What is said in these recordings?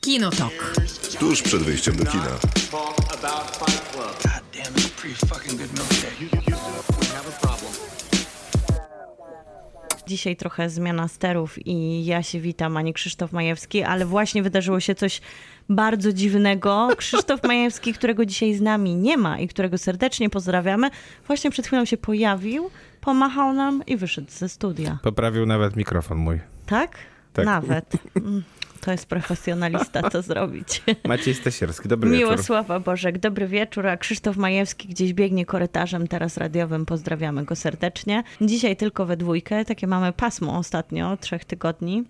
Kinotok. Tuż przed wyjściem do kina. Dzisiaj trochę zmiana sterów i ja się witam, ani Krzysztof Majewski, ale właśnie wydarzyło się coś bardzo dziwnego. Krzysztof Majewski, którego dzisiaj z nami nie ma i którego serdecznie pozdrawiamy, właśnie przed chwilą się pojawił, pomachał nam i wyszedł ze studia. Poprawił nawet mikrofon mój. Tak? Tak. Nawet. Mm, To jest profesjonalista, co zrobić. Maciej Stasierski, dobry Miło wieczór. Sława Bożek, dobry wieczór, a Krzysztof Majewski gdzieś biegnie korytarzem teraz radiowym, pozdrawiamy go serdecznie. Dzisiaj tylko we dwójkę, takie mamy pasmo ostatnio, trzech tygodni,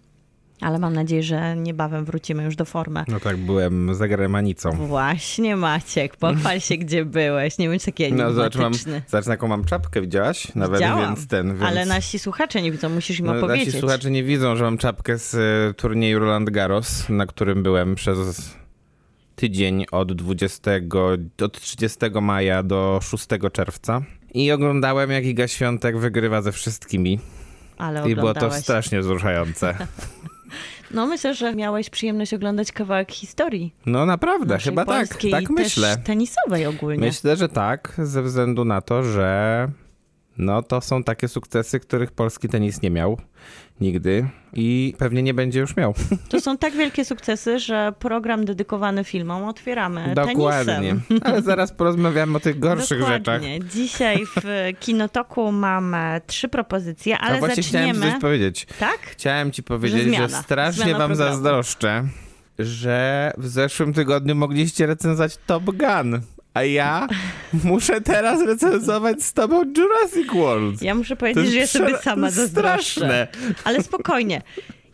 ale mam nadzieję, że niebawem wrócimy już do formy. No tak, byłem za gremanicą. Właśnie Maciek, pochwal się gdzie byłeś, nie bądź taki No zobacz, mam, zobacz jaką mam czapkę, widziałaś? Nawet Widziałam, więc ten, więc... ale nasi słuchacze nie widzą, musisz im no, opowiedzieć. nasi słuchacze nie widzą, że mam czapkę z e, turnieju Roland Garros, na którym byłem przez tydzień od 20, od 30 maja do 6 czerwca. I oglądałem, jak Iga Świątek wygrywa ze wszystkimi. Ale I było to strasznie wzruszające. No myślę, że miałeś przyjemność oglądać kawałek historii. No naprawdę, chyba tak, tak myślę. tenisowej ogólnie. Myślę, że tak, ze względu na to, że no to są takie sukcesy, których polski tenis nie miał nigdy i pewnie nie będzie już miał. To są tak wielkie sukcesy, że program dedykowany filmom otwieramy Dokładnie. tenisem. Ale zaraz porozmawiamy o tych gorszych Dokładnie. rzeczach. Dzisiaj w Kinotoku mamy trzy propozycje, ale A właśnie chciałem ci zaczniemy... coś powiedzieć. Tak? Chciałem ci powiedzieć, że, zmiana. strasznie wam programu. zazdroszczę, że w zeszłym tygodniu mogliście recenzować Top Gun, a ja muszę teraz recenzować z tobą Jurassic World. Ja muszę powiedzieć, że ja sobie sama zazdroszczę. straszne. Ale spokojnie.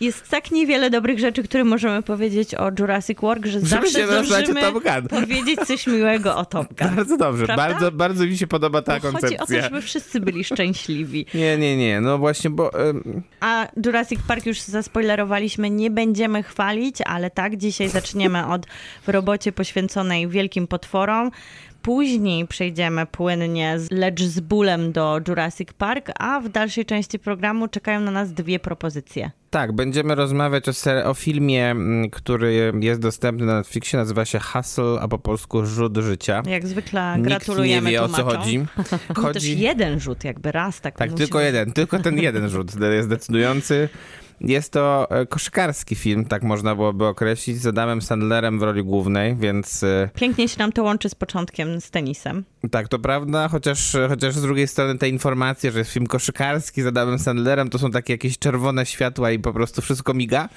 Jest tak niewiele dobrych rzeczy, które możemy powiedzieć o Jurassic World, że zawsze zdążymy Top Gun. powiedzieć coś miłego o Top Gun. Bardzo dobrze, Prawda? bardzo, bardzo mi się podoba ta Bo chodzi o to, koncepcja. żeby wszyscy byli szczęśliwi. Nie, nie, nie, no właśnie, bo A Jurassic Park już zaspoilerowaliśmy, nie będziemy chwalić, ale tak, dzisiaj zaczniemy od w robocie poświęconej wielkim potworom. Później przejdziemy płynnie, z- lecz z bólem do Jurassic Park, a w dalszej części programu czekają na nas dwie propozycje. tak, będziemy rozmawiać o, ser- o filmie, mm, który jest dostępny na Netflixie, nazywa się Hustle, a po polsku Rzut Życia. Jak zwykle Nikt gratulujemy nie wie o co tłumaczom. chodzi. Był też jeden rzut, jakby raz tak. Tak, tylko jeden, tylko ten jeden rzut jest decydujący. Jest to e, koszykarski film, tak można byłoby określić, z Adamem Sandlerem w roli głównej, więc e, Pięknie się nam to łączy z początkiem z tenisem. tak, to prawda, chociaż, chociaż z drugiej strony te informacje, że jest film koszykarski z Adamem Sandlerem, to są takie jakieś czerwone światła i po prostu wszystko miga.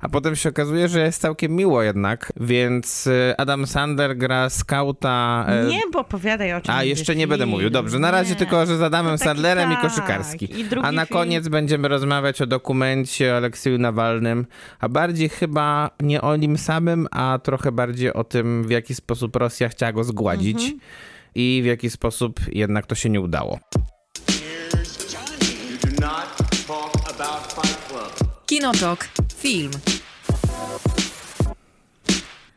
A potem się okazuje, że jest całkiem miło jednak, więc e, Adam Sandler gra skauta. e, Nie, bo opowiadaj o czym A, jeszcze nie będę film. mówił. Dobrze, na razie Nie. tylko, że z Adamem Sandlerem i tak. koszykarski. I A na film- koniec będziemy rozmawiać o dokumencie o Aleksieju Nawalnym, a bardziej chyba nie o nim samym, a trochę bardziej o tym, w jaki sposób Rosja chciała go zgładzić Mhm. i w jaki sposób jednak to się nie udało. Kinotok. Film.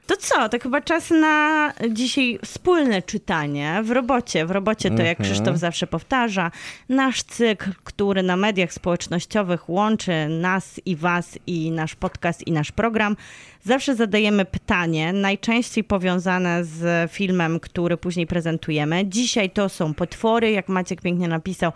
To co, to chyba czas na dzisiaj wspólne czytanie w robocie. W robocie to, jak Krzysztof zawsze powtarza, nasz cykl, który na mediach społecznościowych łączy nas i was i nasz podcast i nasz program. Zawsze zadajemy pytanie, najczęściej powiązane z filmem, który później prezentujemy. Dzisiaj to są potwory, jak Maciek pięknie napisał.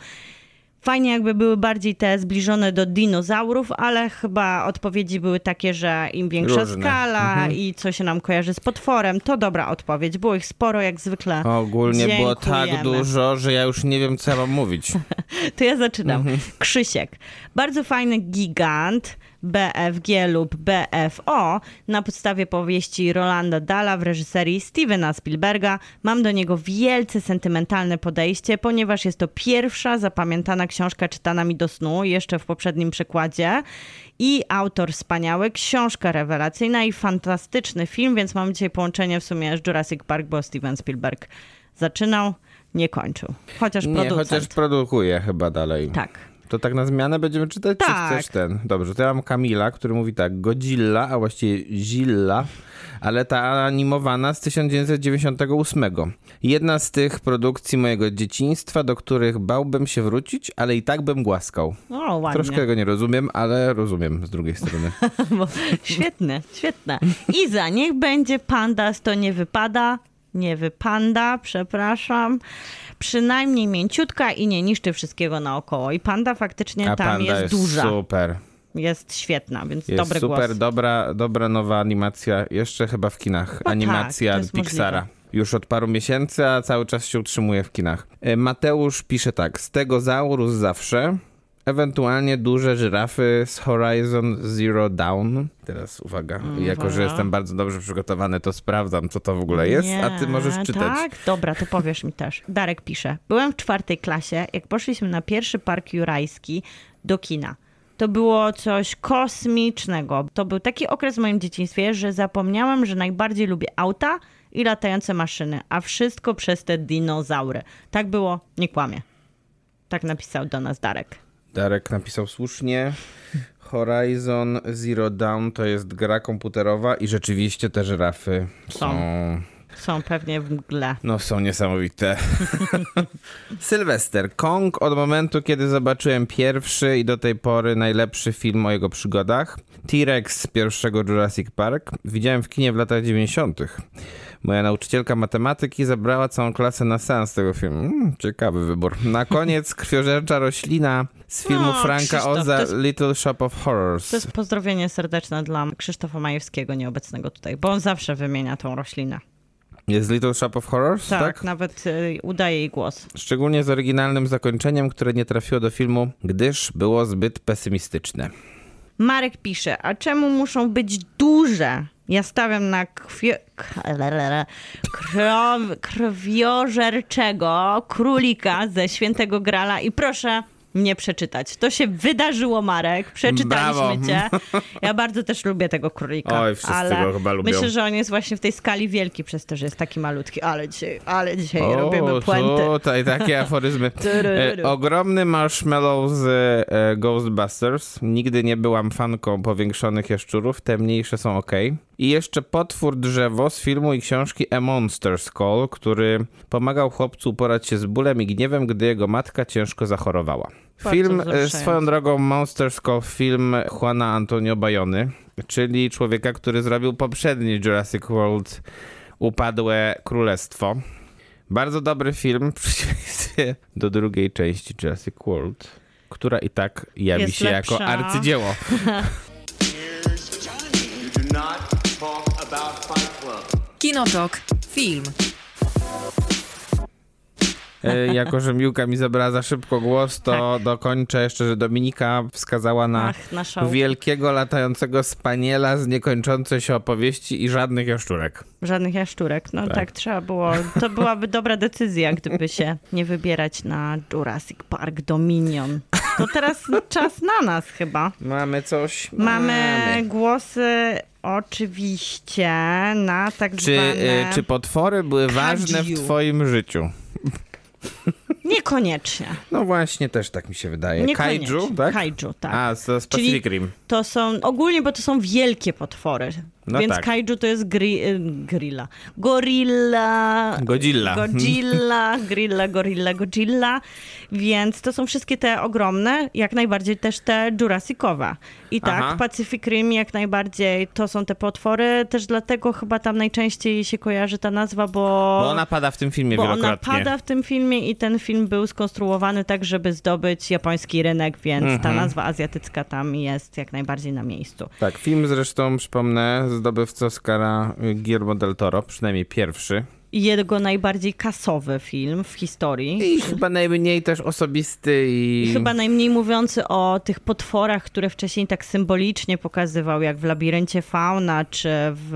Fajnie jakby były bardziej te zbliżone do dinozaurów, ale chyba odpowiedzi były takie, że im większa Różne. skala i co się nam kojarzy z potworem, to dobra odpowiedź. Było ich sporo, jak zwykle. Ogólnie było tak dużo, że ja już nie wiem, co ja mam mówić. To ja zaczynam. Mhm. Krzysiek. Bardzo fajny gigant. BFG lub BFO na podstawie powieści Rolanda Dala w reżyserii Stevena Spielberga. Mam do niego wielce sentymentalne podejście, ponieważ jest to pierwsza zapamiętana książka czytana mi do snu, jeszcze w poprzednim przykładzie. I autor wspaniały, książka rewelacyjna i fantastyczny film, więc mamy dzisiaj połączenie w sumie z Jurassic Park, bo Steven Spielberg zaczynał, nie kończył. Chociaż Nie, chociaż produkuje chyba dalej. Tak. To tak na zmianę będziemy czytać, Tak. czy chcesz ten? Dobrze, to ja mam Kamila, który mówi tak, Godzilla, a właściwie Zilla, ale ta animowana z 1998. Jedna z tych produkcji mojego dzieciństwa, do których bałbym się wrócić, ale i tak bym głaskał. O, ładnie. Troszkę tego nie rozumiem, ale rozumiem z drugiej strony. Świetne, świetne. Iza, niech będzie pandas, to nie wypada. Nie wypanda, przepraszam. Przynajmniej mięciutka i nie niszczy wszystkiego naokoło. I panda faktycznie A tam panda jest, duża. super. Jest świetna, więc Jest dobry super, głos. dobra, dobra nowa animacja, jeszcze chyba w kinach. tak, animacja jest Pixara. możliwe. Już od paru miesięcy, a cały czas się utrzymuje w kinach. E, Mateusz pisze tak, Stegozaurus zawsze, ewentualnie duże żyrafy z Horizon Zero Dawn. Teraz uwaga, jako że jestem bardzo dobrze przygotowany, to sprawdzam, co to w ogóle jest, a ty Nie, możesz czytać. Tak, dobra, to powiesz mi też. Darek pisze. Byłem w czwartej klasie, jak poszliśmy na pierwszy park jurajski do kina. To było coś kosmicznego. To był taki okres w moim dzieciństwie, że zapomniałam, że najbardziej lubię auta i latające maszyny, a wszystko przez te dinozaury. Tak było, nie kłamie. Tak napisał do nas Darek. Darek napisał słusznie. Horizon Zero Dawn to jest gra komputerowa i rzeczywiście te żyrafy są, Są. Są pewnie w mgle. no, są niesamowite. Sylwester. Kong od momentu, kiedy zobaczyłem pierwszy i do tej pory najlepszy film o jego przygodach. T-Rex z pierwszego Jurassic Park. Widziałem w kinie w latach 90. Moja nauczycielka matematyki zabrała całą klasę na seans tego filmu. Mm, ciekawy wybór. Na koniec krwiożercza roślina z filmu No, Franka Krzysztof, Oza jest- Little Shop of Horrors. To jest pozdrowienie serdeczne dla Krzysztofa Majewskiego, nieobecnego tutaj, bo on zawsze wymienia tą roślinę. Jest Little Shop of Horrors, Tak, tak? nawet y, udaje jej głos. Szczególnie z oryginalnym zakończeniem, które nie trafiło do filmu, gdyż było zbyt pesymistyczne. Marek pisze, a czemu muszą być duże? Ja stawiam na krwio... Krw... krwiożerczego królika ze Świętego Grala i proszę nie przeczytać. To się wydarzyło, Marek. Przeczytaliśmy Brawo. cię. Ja bardzo też lubię tego królika. Oj, wszyscy ale go chyba lubią. Myślę, że on jest właśnie w tej skali wielki przez to, że jest taki malutki. Ale dzisiaj, ale dzisiaj robimy puenty. tutaj takie aforyzmy. E, ogromny marshmallow z e, Ghostbusters. Nigdy nie byłam fanką powiększonych jaszczurów, te mniejsze są ok. I jeszcze potwór drzewo z filmu i książki A Monster's Call, który pomagał chłopcu uporać się z bólem i gniewem, gdy jego matka ciężko zachorowała. Bardzo Film, e, wzruszający. swoją drogą Monsters Call, film Juana Antonio Bayony, czyli człowieka, który zrobił poprzedni Jurassic World Upadłe Królestwo. Bardzo dobry film w przeciwieństwie do drugiej części Jurassic World, która i tak jawi Jest się jako lepsza. arcydzieło. Fight Club. Kinotok. Film. E, jako, że Miłka mi zabrała za szybko głos, to dokończę jeszcze, że Dominika wskazała na Ach, wielkiego latającego spaniela z niekończącej się opowieści i żadnych jaszczurek. Żadnych jaszczurek. No tak. trzeba było. To byłaby dobra decyzja, gdyby się nie wybierać na Jurassic Park Dominion. To teraz czas na nas chyba. Mamy coś? Mamy głosy oczywiście na tak Czy, zwane... e, czy potwory były ważne w twoim życiu? Niekoniecznie. No właśnie, też tak mi się wydaje. Kaiju, tak? Kaiju, tak. A, z, Pacific Rim. To są, ogólnie, bo to są wielkie potwory. No Więc tak. kaiju to jest gri, y, grilla. Gorilla. Godzilla. Godzilla, grilla, gorilla, Godzilla. Więc to są wszystkie te ogromne, jak najbardziej też te Jurassicowe. I tak, Aha. Pacific Rim jak najbardziej to są te potwory. Też dlatego chyba tam najczęściej się kojarzy ta nazwa, bo... Bo ona pada w tym filmie Bo ona wielokrotnie. pada w tym filmie i ten film był skonstruowany tak, żeby zdobyć japoński rynek, więc ta Mhm. nazwa azjatycka tam jest jak najbardziej na miejscu. Tak, film zresztą, przypomnę, zdobywca Oscara y, Guillermo del Toro, przynajmniej pierwszy. Jego najbardziej kasowy film w historii. I chyba najmniej też osobisty i... I chyba najmniej mówiący o tych potworach, które wcześniej tak symbolicznie pokazywał, jak w Labiryncie Fauna, czy w...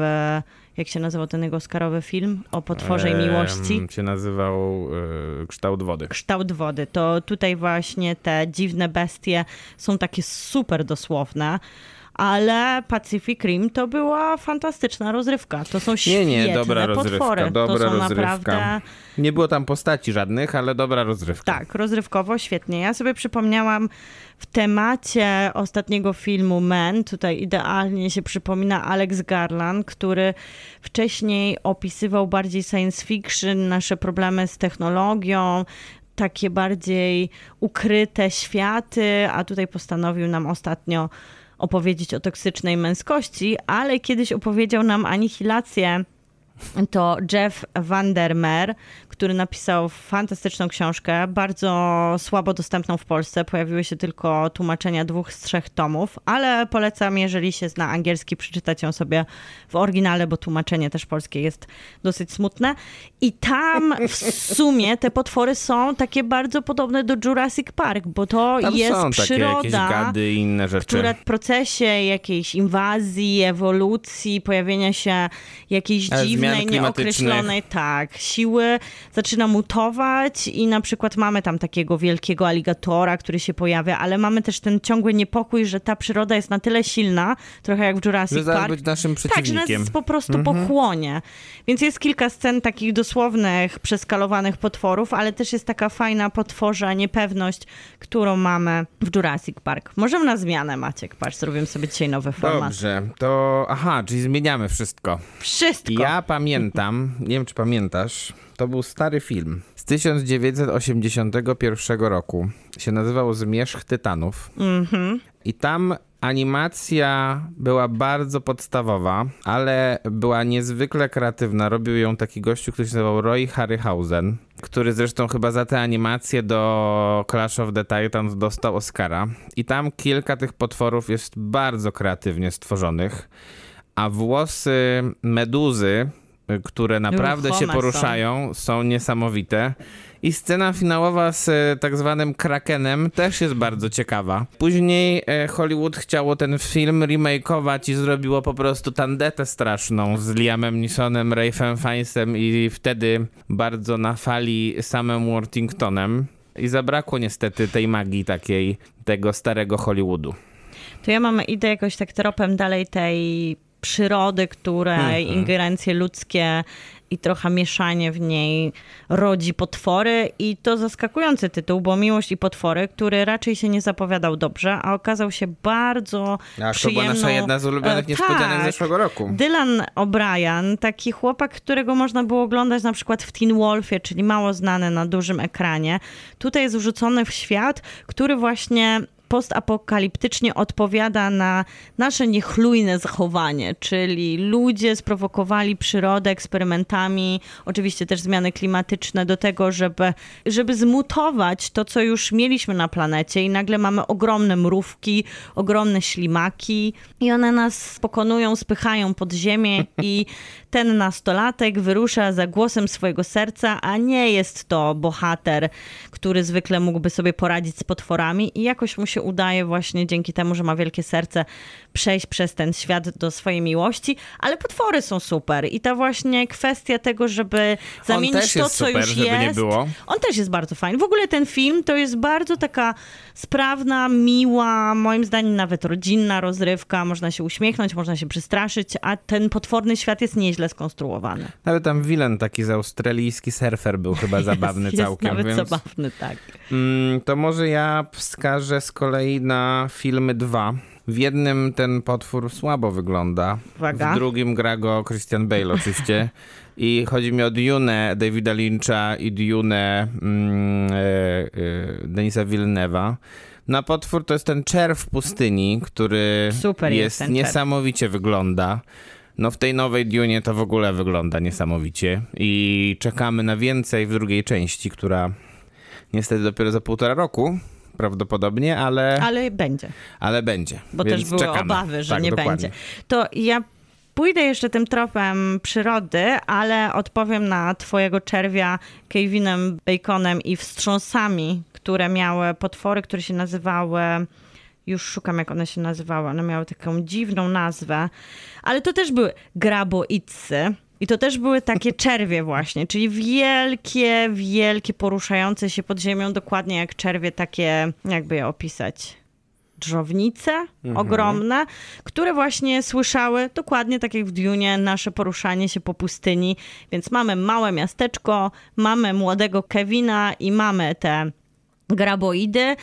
Jak się nazywał ten jego Oscarowy film? O potworze i miłości. Się nazywał y, Kształt Wody. kształt wody. To tutaj właśnie te dziwne bestie są takie super dosłowne. Ale Pacific Rim to była fantastyczna rozrywka. To są Nie, świetne nie, dobra rozrywka, potwory. dobra to są rozrywka. naprawdę... Nie było tam postaci żadnych, ale dobra rozrywka. Tak, rozrywkowo świetnie. Ja sobie przypomniałam w temacie ostatniego filmu Men, tutaj idealnie się przypomina Alex Garland, który wcześniej opisywał bardziej science fiction, nasze problemy z technologią, takie bardziej ukryte światy, a tutaj postanowił nam ostatnio opowiedzieć o toksycznej męskości, ale kiedyś opowiedział nam anihilację to Jeff Vandermeer, który napisał fantastyczną książkę, bardzo słabo dostępną w Polsce. Pojawiły się tylko tłumaczenia dwóch z trzech tomów, ale polecam, jeżeli się zna angielski, przeczytać ją sobie w oryginale, bo tłumaczenie też polskie jest dosyć smutne. I tam w sumie te potwory są takie bardzo podobne do Jurassic Park, bo to Tam jest są takie przyroda jakieś gady i inne rzeczy. która w procesie jakiejś inwazji, ewolucji, pojawienia się jakiejś Ale zmian nieokreślonej, tak, siły zaczyna mutować i na przykład mamy tam takiego wielkiego aligatora, który się pojawia, ale mamy też ten ciągły niepokój, że ta przyroda jest na tyle silna, trochę jak w Jurassic Że Park, być naszym tak, że nas przeciwnikiem. po prostu Mhm. pochłonie. Więc jest kilka scen takich dosłownych, przeskalowanych potworów, ale też jest taka fajna potworza niepewność, którą mamy w Jurassic Park. Możemy na zmianę, Maciek, patrz, zrobimy sobie dzisiaj nowy format. Dobrze, to aha, czyli zmieniamy wszystko. Wszystko. Ja pamiętam, nie wiem czy pamiętasz, to był stary film z 1981 roku. Się nazywał Zmierzch Tytanów. I tam animacja była bardzo podstawowa, ale była niezwykle kreatywna. Robił ją taki gościu, który się nazywał Roy Harryhausen, który zresztą chyba za tę animację do Clash of the Titans dostał Oscara. I tam kilka tych potworów jest bardzo kreatywnie stworzonych, a włosy meduzy, które naprawdę się Ruchome poruszają, są niesamowite. I scena finałowa z e, tak zwanym Krakenem też jest bardzo ciekawa. Później e, Hollywood chciało ten film remakeować i zrobiło po prostu tandetę straszną z Liamem Neesonem, Ralphem Fiennesem i wtedy bardzo na fali samym Worthingtonem. I zabrakło niestety tej magii takiej tego starego Hollywoodu. To ja mam idę jakoś tak tropem dalej tej przyrody, której Mhm. ingerencje ludzkie i trochę mieszanie w niej rodzi potwory i to zaskakujący tytuł, bo Miłość i potwory, który raczej się nie zapowiadał dobrze, a okazał się bardzo Ach, to była przyjemną... nasza jedna z ulubionych E, niespodzianek tak. zeszłego roku. Dylan O'Brien, taki chłopak, którego można było oglądać na przykład w Teen Wolfie, czyli mało znany na dużym ekranie. Tutaj jest wrzucony w świat, który właśnie postapokaliptycznie odpowiada na nasze niechlujne zachowanie, czyli ludzie sprowokowali przyrodę eksperymentami, oczywiście też zmiany klimatyczne do tego, żeby, żeby zmutować to, co już mieliśmy na planecie i nagle mamy ogromne mrówki, ogromne ślimaki i one nas pokonują, spychają pod ziemię i ten nastolatek wyrusza za głosem swojego serca, a nie jest to bohater, który zwykle mógłby sobie poradzić z potworami i jakoś mu się udaje właśnie dzięki temu, że ma wielkie serce przejść przez ten świat do swojej miłości, ale potwory są super i ta właśnie kwestia tego, żeby zamienić to, co super, już jest. nie było. On też jest bardzo fajny. W ogóle ten film to jest bardzo taka sprawna, miła, moim zdaniem nawet rodzinna rozrywka. Można się uśmiechnąć, można się przestraszyć, a ten potworny świat jest nieźle skonstruowany. Nawet tam wilen taki z australijski surfer był chyba zabawny jest, całkiem. Jest nawet więc... zabawny, tak. Mm, to może ja wskażę z kolei na filmy dwa. W jednym ten potwór słabo wygląda, Uwaga. w drugim gra go Christian Bale oczywiście. I chodzi mi o Dune Davida Lyncha i Dune mm, e, e, Denisa Villeneuve'a. Na potwór to jest ten czerw w pustyni, który Super jest jest ten czerw. niesamowicie wygląda. No w tej nowej Dune to w ogóle wygląda niesamowicie i czekamy na więcej w drugiej części, która niestety dopiero za półtora roku prawdopodobnie, ale, Ale będzie. ale będzie. Bo Więc też były czekamy. obawy, że Tak, nie dokładnie. będzie. To ja pójdę jeszcze tym tropem przyrody, ale odpowiem na twojego czerwia Kevinem Baconem i wstrząsami, które miały potwory, które się nazywały już szukam, jak one się nazywały. One miały taką dziwną nazwę, ale to też były graboidsy. I to też były takie czerwie właśnie, czyli wielkie, wielkie, poruszające się pod ziemią, dokładnie jak czerwie takie, jakby je opisać. dżownice Mhm. ogromne, które właśnie słyszały dokładnie tak jak w Dune nasze poruszanie się po pustyni. Więc mamy małe miasteczko, mamy młodego Kevina i mamy te graboidy.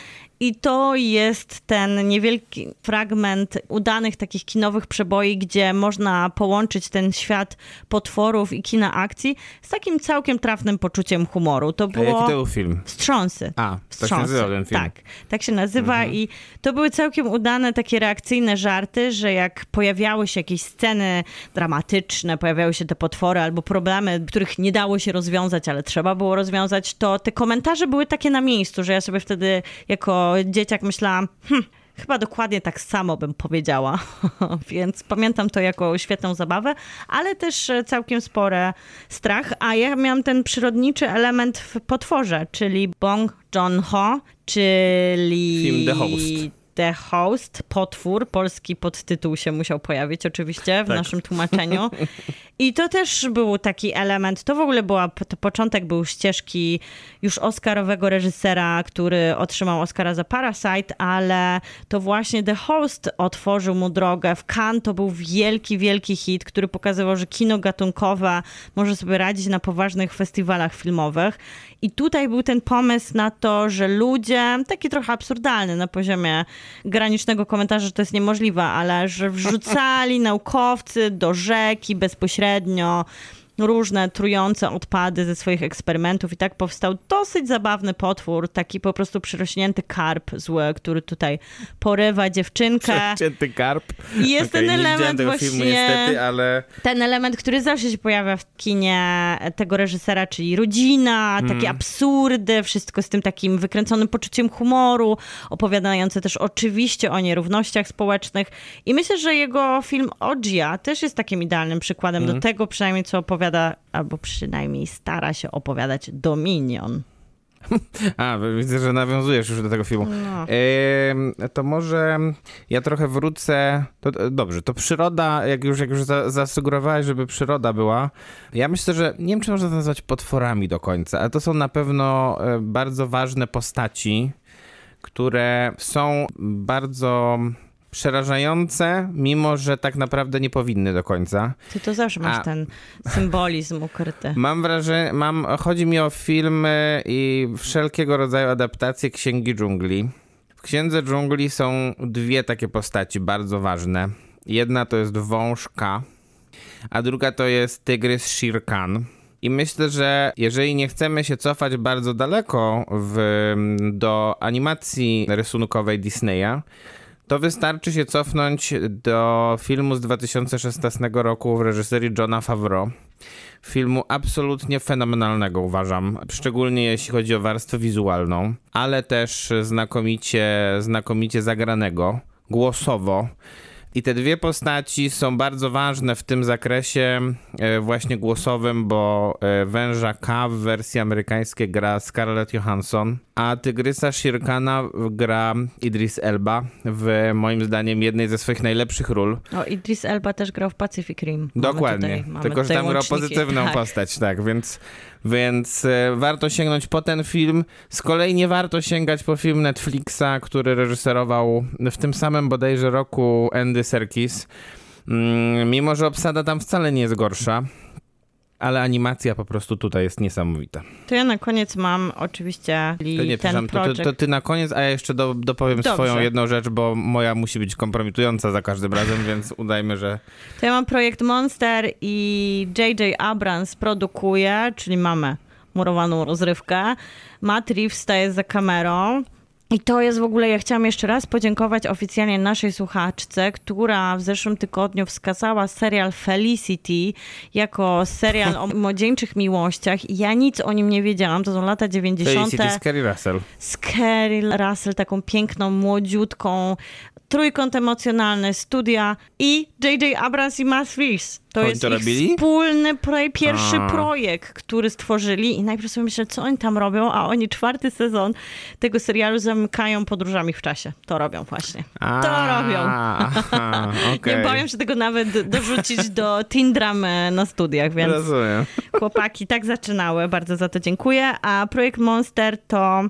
I to jest ten niewielki fragment udanych takich kinowych przeboi, gdzie można połączyć ten świat potworów i kina akcji z takim całkiem trafnym poczuciem humoru. To A było... jaki to był film? Wstrząsy. A, tak się Wstrząsy. ten film. Tak, tak się nazywa i to były całkiem udane takie reakcyjne żarty, że jak pojawiały się jakieś sceny dramatyczne, pojawiały się te potwory albo problemy, których nie dało się rozwiązać, ale trzeba było rozwiązać, to te komentarze były takie na miejscu, że ja sobie wtedy jako dzieciak myślałam, hm, Chyba dokładnie tak samo bym powiedziała, więc pamiętam to jako świetną zabawę, ale też e, całkiem spore strach. A ja miałam ten przyrodniczy element w potworze, czyli Bong Joon-ho, czyli... Film The Host. The Host, potwór, polski podtytuł się musiał pojawić oczywiście w Tak. naszym tłumaczeniu. I to też był taki element, to w ogóle była, to początek był ścieżki już oscarowego reżysera, który otrzymał Oscara za Parasite, ale to właśnie The Host otworzył mu drogę. W Cannes to był wielki, wielki hit, który pokazywał, że kino gatunkowe może sobie radzić na poważnych festiwalach filmowych. I tutaj był ten pomysł na to, że ludzie, taki trochę absurdalny na poziomie granicznego komentarza, że to jest niemożliwe, ale że wrzucali naukowcy do rzeki bezpośrednio różne trujące odpady ze swoich eksperymentów i tak powstał dosyć zabawny potwór, taki po prostu przyrośnięty karp zły, który tutaj porywa dziewczynkę. Cięty karp. I jest Okej, ten nie element tego właśnie... filmu niestety, ale... Ten element, który zawsze się pojawia w kinie tego reżysera, czyli rodzina, Mhm. takie absurdy, wszystko z tym takim wykręconym poczuciem humoru, opowiadające też oczywiście o nierównościach społecznych. I myślę, że jego film Ogia też jest takim idealnym przykładem Mhm. do tego, przynajmniej co opowiada, albo przynajmniej stara się opowiadać Dominion. A, widzę, że nawiązujesz już do tego filmu. No. Em, to może ja trochę wrócę. To, to- dobrze, to przyroda, jak już, jak już za, zasugerowałeś, żeby przyroda była. Ja myślę, że nie wiem, czy można to nazwać potworami do końca, ale to są na pewno e, bardzo ważne postaci, które są bardzo przerażające, mimo że tak naprawdę nie powinny do końca. Ty to zawsze masz A. ten symbolizm ukryty. Mam wrażenie, mam, chodzi mi o filmy i wszelkiego rodzaju adaptacje Księgi Dżungli. W Księdze Dżungli są dwie takie postaci bardzo ważne. Jedna to jest wąż K, a druga to jest tygrys Shere Khan. I myślę, że jeżeli nie chcemy się cofać bardzo daleko w, do animacji rysunkowej Disneya, to wystarczy się cofnąć do filmu z 2016 roku w reżyserii Johna Favreau. Filmu absolutnie fenomenalnego uważam, szczególnie jeśli chodzi o warstwę wizualną, ale też znakomicie, znakomicie zagranego, głosowo. I te dwie postaci są bardzo ważne w tym zakresie e, właśnie głosowym, bo e, węża K w wersji amerykańskiej gra Scarlett Johansson, a tygrysa Shirkana gra Idris Elba w moim zdaniem jednej ze swoich najlepszych ról. O, Idris Elba też grał w Pacific Rim. Dokładnie. Tutaj, Tylko, że tam grał pozytywną tak. postać, tak, więc, więc e, warto sięgnąć po ten film. Z kolei nie warto sięgać po film Netflixa, który reżyserował w tym samym bodajże roku Andy Serkis. Mm, mimo, że obsada tam wcale nie jest gorsza, ale animacja po prostu tutaj jest niesamowita. To ja na koniec mam oczywiście To nie, ten to, to, to ty na koniec, a ja jeszcze do, dopowiem Dobrze. swoją jedną rzecz, bo moja musi być kompromitująca za każdym razem, więc udajmy, że To ja mam projekt Monster i J.J. Abrams produkuje, czyli mamy murowaną rozrywkę. Matt Reeves staje za kamerą. I to jest w ogóle, ja chciałam jeszcze raz podziękować oficjalnie naszej słuchaczce, która w zeszłym tygodniu wskazała serial Felicity jako serial o młodzieńczych miłościach. Ja nic o nim nie wiedziałam, to są lata 90. Felicity Scary Russell. z Carrie Russell, taką piękną, młodziutką, trójkąt emocjonalny, studia i J.J. Abrams i Matt Reeves. To Oni jest to wspólny projekt, pierwszy A. projekt, który stworzyli i najpierw sobie myślę, co oni tam robią, a oni czwarty sezon tego serialu zamykają podróżami w czasie. To robią właśnie. To robią. Aha, okej. Nie boję się tego nawet dorzucić do teen dramy na studiach, więc Rozumiem. chłopaki tak zaczynały, bardzo za to dziękuję. A projekt Monster to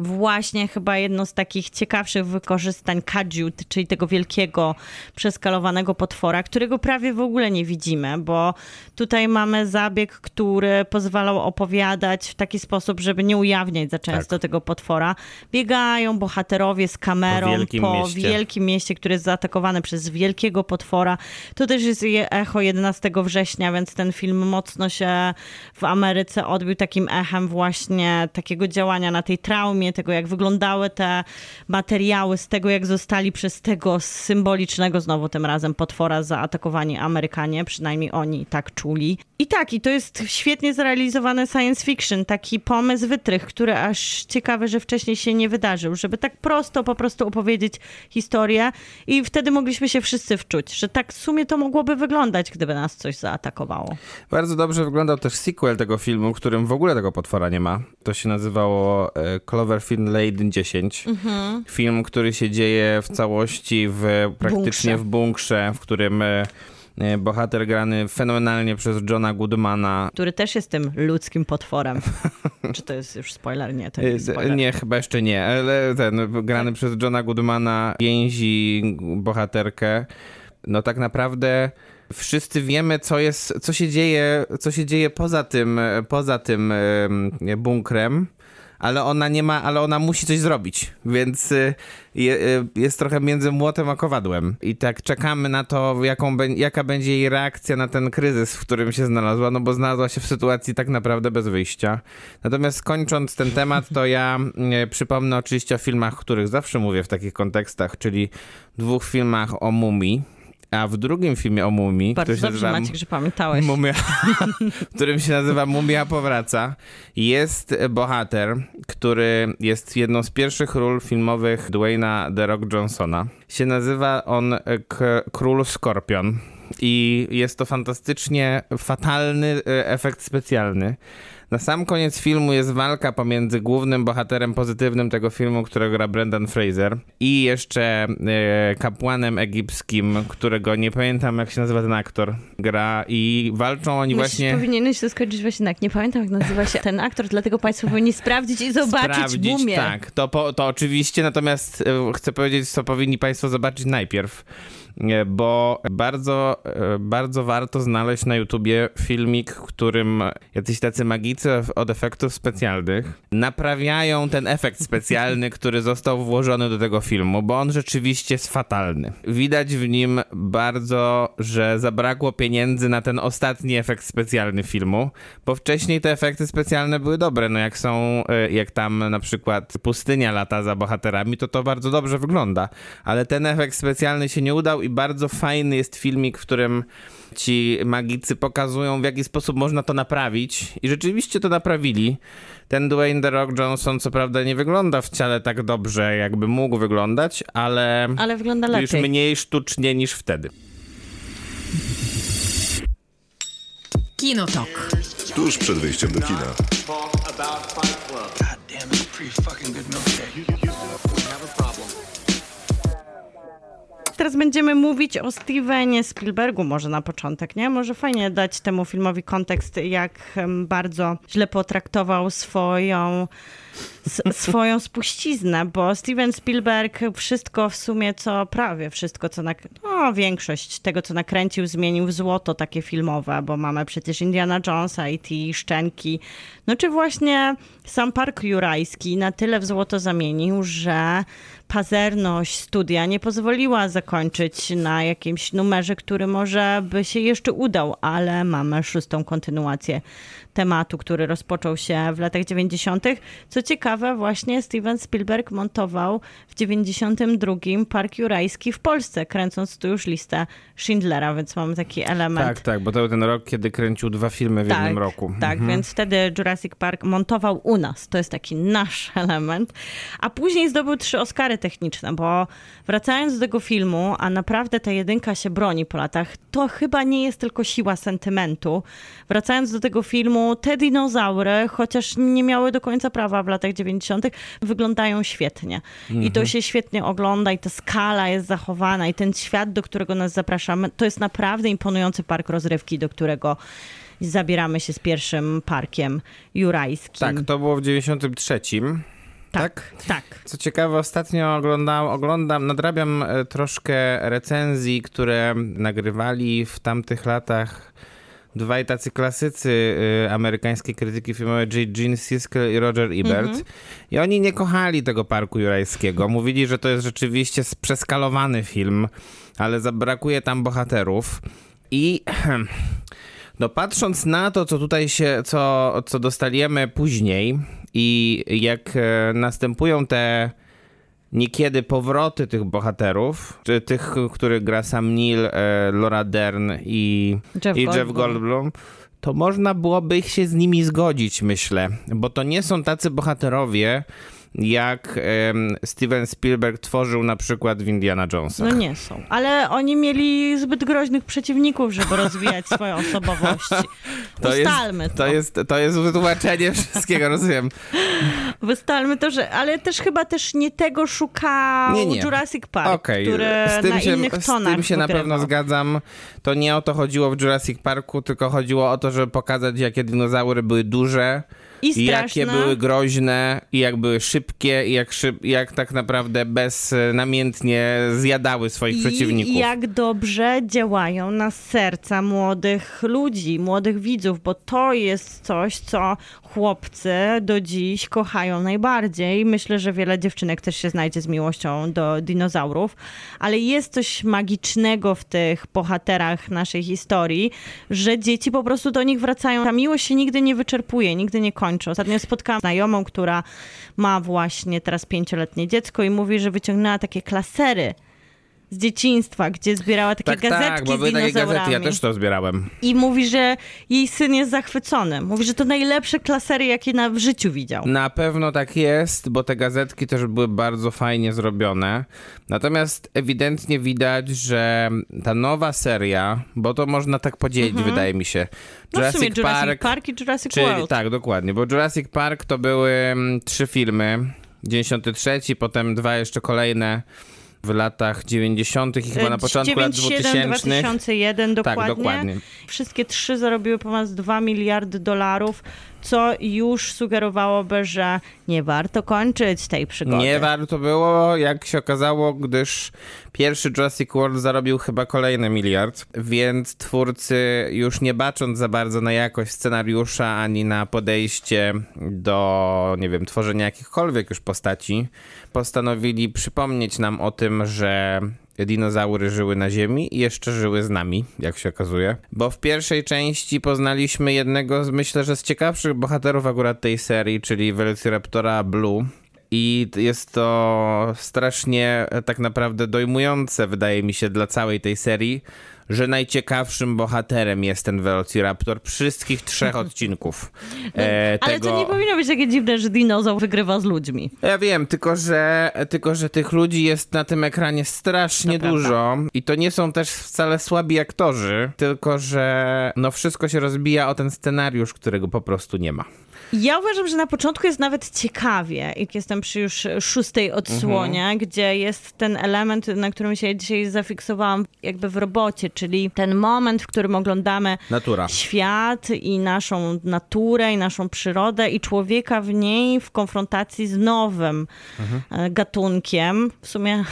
właśnie chyba jedno z takich ciekawszych wykorzystań kadziu, czyli tego wielkiego, przeskalowanego potwora, którego prawie w ogóle nie widzimy, bo tutaj mamy zabieg, który pozwalał opowiadać w taki sposób, żeby nie ujawniać za często Tak. tego potwora. Biegają bohaterowie z kamerą Po wielkim mieście. wielkim mieście, które jest zaatakowane przez wielkiego potwora. To też jest je- echo 11 września, więc ten film mocno się w Ameryce odbił takim echem właśnie takiego działania na tej traumie, tego jak wyglądały te materiały, z tego jak zostali przez tego symbolicznego znowu tym razem potwora zaatakowani Amerykanie, przynajmniej oni tak czuli. I tak, i to jest świetnie zrealizowany science fiction, taki pomysł wytrych, który aż ciekawe, że wcześniej się nie wydarzył, żeby tak prosto po prostu opowiedzieć historię i wtedy mogliśmy się wszyscy wczuć, że tak w sumie to mogłoby wyglądać, gdyby nas coś zaatakowało. Bardzo dobrze wyglądał też sequel tego filmu, w którym w ogóle tego potwora nie ma. To się nazywało e, Cloverfield Lane 10. Film, który się dzieje w całości w praktycznie Bunkrze. w bunkrze, w którym e, e, bohater grany fenomenalnie przez Johna Goodmana. Który też jest tym ludzkim potworem. Czy to jest już spoiler? Nie, to jest E, spoiler. Nie, chyba jeszcze nie, ale ten grany przez Johna Goodmana więzi bohaterkę. No tak naprawdę wszyscy wiemy, co jest, co się dzieje, co się dzieje poza tym, poza tym em, bunkrem. Ale ona nie ma, ale ona musi coś zrobić, więc y, je, y, jest trochę między młotem a kowadłem. I tak czekamy na to, jaką, jaka będzie jej reakcja na ten kryzys, w którym się znalazła, no bo znalazła się w sytuacji tak naprawdę bez wyjścia. Natomiast kończąc ten temat, to ja y, przypomnę oczywiście o filmach, o których zawsze mówię w takich kontekstach, czyli dwóch filmach o mumii. A w drugim filmie o mumii, Bardzo który się dobrze, nazywa Maciek, że pamiętałeś. Mumia, w którym się nazywa Mumia Powraca, jest bohater, który jest jedną z pierwszych ról filmowych Dwayna The Rock Johnsona. Się nazywa on K- Król Skorpion i jest to fantastycznie fatalny e, efekt specjalny. Na sam koniec filmu jest walka pomiędzy głównym bohaterem pozytywnym tego filmu, którego gra Brendan Fraser i jeszcze e, kapłanem egipskim, którego nie pamiętam jak się nazywa ten aktor, gra i walczą oni Myślisz, właśnie... powinieneś to skończyć właśnie tak. Nie pamiętam, jak nazywa się ten aktor, dlatego państwo powinni sprawdzić i zobaczyć sprawdzić, mumię. Tak, to, po, to oczywiście, natomiast e, chcę powiedzieć, co powinni Państwo zobaczyć najpierw, bo bardzo, e, bardzo warto znaleźć na YouTubie filmik, w którym jacyś tacy magicy od efektów specjalnych naprawiają ten efekt specjalny, który został włożony do tego filmu, bo on rzeczywiście jest fatalny. Widać w nim bardzo, że zabrakło pieniędzy na ten ostatni efekt specjalny filmu, bo wcześniej te efekty specjalne były dobre, no jak są, e, jak tam na przykład pustynia lata za bohaterami, to to bardzo dobrze wygląda, ale ten efekt specjalny się nie udał i bardzo fajny jest filmik, w którym ci magicy pokazują, w jaki sposób można to naprawić i rzeczywiście to naprawili. Ten Dwayne The Rock Johnson co prawda nie wygląda wcale tak dobrze, jakby mógł wyglądać, ale, Ale wygląda już lepiej. mniej sztucznie niż wtedy. Kinotok. Tuż przed wyjściem do kina. Teraz będziemy mówić o Stevenie Spielbergu może na początek, nie? Może fajnie dać temu filmowi kontekst, jak bardzo źle potraktował swoją, swoją spuściznę, bo Steven Spielberg wszystko w sumie, co prawie wszystko, co nak- no, większość tego, co nakręcił, zmienił w złoto takie filmowe, bo mamy przecież Indiana Jonesa i te szczęki. No czy właśnie sam Park Jurajski na tyle w złoto zamienił, że pazerność studia nie pozwoliła zakończyć na jakimś numerze, który może by się jeszcze udał, ale mamy szóstą kontynuację tematu, który rozpoczął się w latach 90. Co ciekawe, właśnie Steven Spielberg montował w 92 Park Jurajski w Polsce, kręcąc tu już listę Schindlera, więc mamy taki element. Tak, tak, bo to był ten rok, kiedy kręcił dwa filmy w jednym roku. Tak, Mhm. więc wtedy Jurassic Park montował u nas. To jest taki nasz element. A później zdobył trzy Oscary techniczne, bo wracając do tego filmu, a naprawdę ta jedynka się broni po latach, to chyba nie jest tylko siła sentymentu. Wracając do tego filmu, te dinozaury, chociaż nie miały do końca prawa w latach 90., wyglądają świetnie. I Mhm. to się świetnie ogląda i ta skala jest zachowana i ten świat, do którego nas zapraszamy, to jest naprawdę imponujący park rozrywki, do którego zabieramy się z pierwszym parkiem jurajskim. Tak, to było w 93. Tak, tak. Co ciekawe, ostatnio oglądam, oglądam nadrabiam e, troszkę recenzji, które nagrywali w tamtych latach dwaj tacy klasycy y, amerykańskiej krytyki filmowej. Gene Siskel i Roger Ebert. I oni nie kochali tego Parku Jurajskiego. Mówili, że to jest rzeczywiście przeskalowany film, ale zabrakuje tam bohaterów. I no patrząc na to, co tutaj się, co, co dostaliemy później i jak e, następują te niekiedy powroty tych bohaterów, czy tych, których gra Sam Neill, e, Laura Dern i Jeff i Jeff Goldblum. To można byłoby się z nimi zgodzić, myślę, bo to nie są tacy bohaterowie, jak Steven Spielberg tworzył na przykład w Indiana Jonesach. No nie są. Ale oni mieli zbyt groźnych przeciwników, żeby rozwijać swoją osobowość. to jest, Ustalmy to. to, jest, to jest wytłumaczenie wszystkiego, rozumiem. Wystalmy to, że... Ale też chyba też nie tego szukał Nie, nie. Jurassic Park, Okej, który z tym na się, innych z tonach tym się na pewno zgadzam. To nie o to chodziło w Jurassic Parku, tylko chodziło o to, żeby pokazać, jakie dinozaury były duże. I I jakie straszne. były groźne, i jak były szybkie, i jak, szyb, jak tak naprawdę beznamiętnie zjadały swoich I przeciwników. jak dobrze działają na serca młodych ludzi, młodych widzów, bo to jest coś, co chłopcy do dziś kochają najbardziej. Myślę, że wiele dziewczynek też się znajdzie z miłością do dinozaurów, ale jest coś magicznego w tych bohaterach naszej historii, że dzieci po prostu do nich wracają. Ta miłość się nigdy nie wyczerpuje, nigdy nie kończy. Ostatnio spotkałam znajomą, która ma właśnie teraz pięcioletnie dziecko i mówi, że wyciągnęła takie klasery z dzieciństwa, gdzie zbierała takie tak, gazetki tak, bo były takie gazety, ja też to zbierałem. I mówi, że jej syn jest zachwycony. Mówi, że to najlepsze klasery, jakie na, w życiu widział. Na pewno tak jest, bo te gazetki też były bardzo fajnie zrobione. Natomiast ewidentnie widać, że ta nowa seria, bo to można tak podzielić, wydaje mi się. No w sumie Jurassic Park i Jurassic Czyli, World. tak, dokładnie, bo Jurassic Park to były mm, trzy filmy. 93, potem dwa jeszcze kolejne w latach 90. i chyba na początku lat 97, 2000. 2001 dokładnie. Tak, dokładnie. Wszystkie trzy zarobiły ponad 2 miliardy dolarów, co już sugerowałoby, że nie warto kończyć tej przygody. Nie warto było, jak się okazało, gdyż pierwszy Jurassic World zarobił chyba kolejny miliard, więc twórcy już nie bacząc za bardzo na jakość scenariusza ani na podejście do, nie wiem, tworzenia jakichkolwiek już postaci, postanowili przypomnieć nam o tym, że dinozaury żyły na Ziemi i jeszcze żyły z nami, jak się okazuje. Bo w pierwszej części poznaliśmy jednego, z, myślę, że z ciekawszych bohaterów akurat tej serii, czyli Velociraptora Blue. I jest to strasznie e, tak naprawdę dojmujące, wydaje mi się, dla całej tej serii, że najciekawszym bohaterem jest ten Velociraptor wszystkich trzech odcinków. E, Ale tego... to nie powinno być takie dziwne, że dinozaur wygrywa z ludźmi. Ja wiem, tylko że, tylko że tych ludzi jest na tym ekranie strasznie To dużo i to nie są też wcale słabi aktorzy, tylko że no wszystko się rozbija o ten scenariusz, którego po prostu nie ma. Ja uważam, że na początku jest nawet ciekawie, jak jestem przy już szóstej odsłonie, Mhm. gdzie jest ten element, na którym się dzisiaj zafiksowałam jakby w robocie, czyli ten moment, w którym oglądamy Natura. świat i naszą naturę i naszą przyrodę i człowieka w niej w konfrontacji z nowym Mhm. e, gatunkiem, w sumie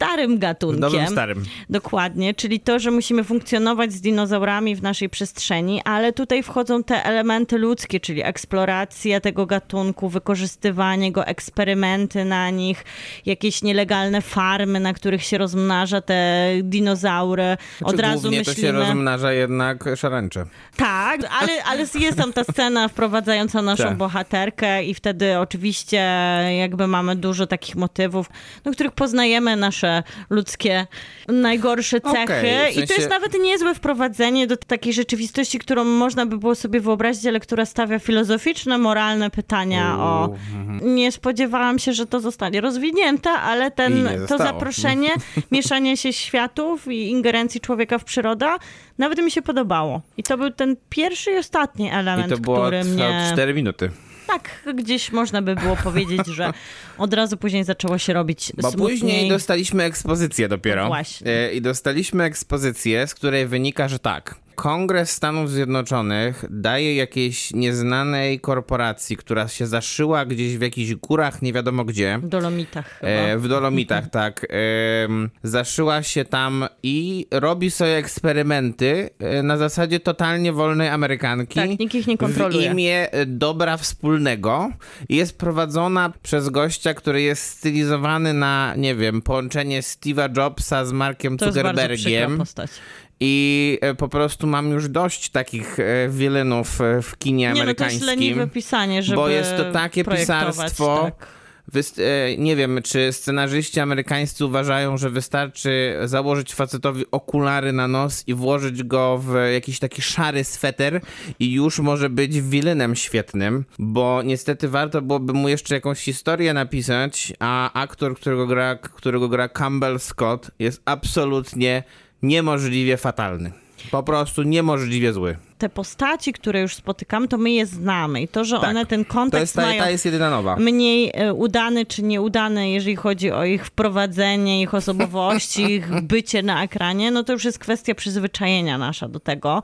starym gatunkiem. Nowym starym. Dokładnie, czyli to, że musimy funkcjonować z dinozaurami w naszej przestrzeni, ale tutaj wchodzą te elementy ludzkie, czyli eksploracja tego gatunku, wykorzystywanie go, eksperymenty na nich, jakieś nielegalne farmy, na których się rozmnaża te dinozaury. Od Czy razu myślimy... to się rozmnaża jednak szarańcze. Tak, ale, ale jest tam ta scena wprowadzająca naszą Tak. bohaterkę i wtedy oczywiście jakby mamy dużo takich motywów, do których poznajemy nasze ludzkie najgorsze cechy Okej, w i to sensie- jest nawet niezłe wprowadzenie do takiej rzeczywistości, którą można by było sobie wyobrazić, ale która stawia filozoficzne, moralne pytania o... mhm. Nie spodziewałam się, że to zostanie rozwinięte, ale I ten, to zaproszenie, mieszanie się światów i ingerencji człowieka w przyrodę nawet mi się podobało. I to był ten pierwszy i ostatni I element, to było który mnie... 4 minuty. Tak, gdzieś można by było powiedzieć, że od razu później zaczęło się robić Bo smutniej. później dostaliśmy ekspozycję dopiero. No właśnie. E, I dostaliśmy ekspozycję, z której wynika, że tak. Kongres Stanów Zjednoczonych daje jakiejś nieznanej korporacji, która się zaszyła gdzieś w jakichś górach, nie wiadomo gdzie. W Dolomitach. E, w Dolomitach, tak. Em, zaszyła się tam i robi sobie eksperymenty e, na zasadzie totalnie wolnej Amerykanki. Tak, nikt ich nie kontroluje. W imię e, dobra wspólnego. Jest prowadzona przez gościa, który jest stylizowany na, nie wiem, połączenie Steve'a Jobsa z Markiem to jest bardzo Zuckerbergiem. postać. I e, po prostu mam już dość takich e, wilenów e, w kinie Nie, no to amerykańskim. jest pisanie, żeby bo jest to takie pisarstwo. Tak. Wyst- nie wiem, czy scenarzyści amerykańscy uważają, że wystarczy założyć facetowi okulary na nos i włożyć go w jakiś taki szary sweter i już może być wilynem świetnym, bo niestety warto byłoby mu jeszcze jakąś historię napisać, a aktor, którego gra, którego gra Campbell Scott jest absolutnie niemożliwie fatalny. Po prostu niemożliwie zły. Te postaci, które już spotykamy, to my je znamy i to, że Tak. one ten To kontekst jest, ta, mają ta jest jedyna nowa. mniej e, udany czy nieudany, jeżeli chodzi o ich wprowadzenie, ich osobowości, ich bycie na ekranie, no to już jest kwestia przyzwyczajenia nasza do tego.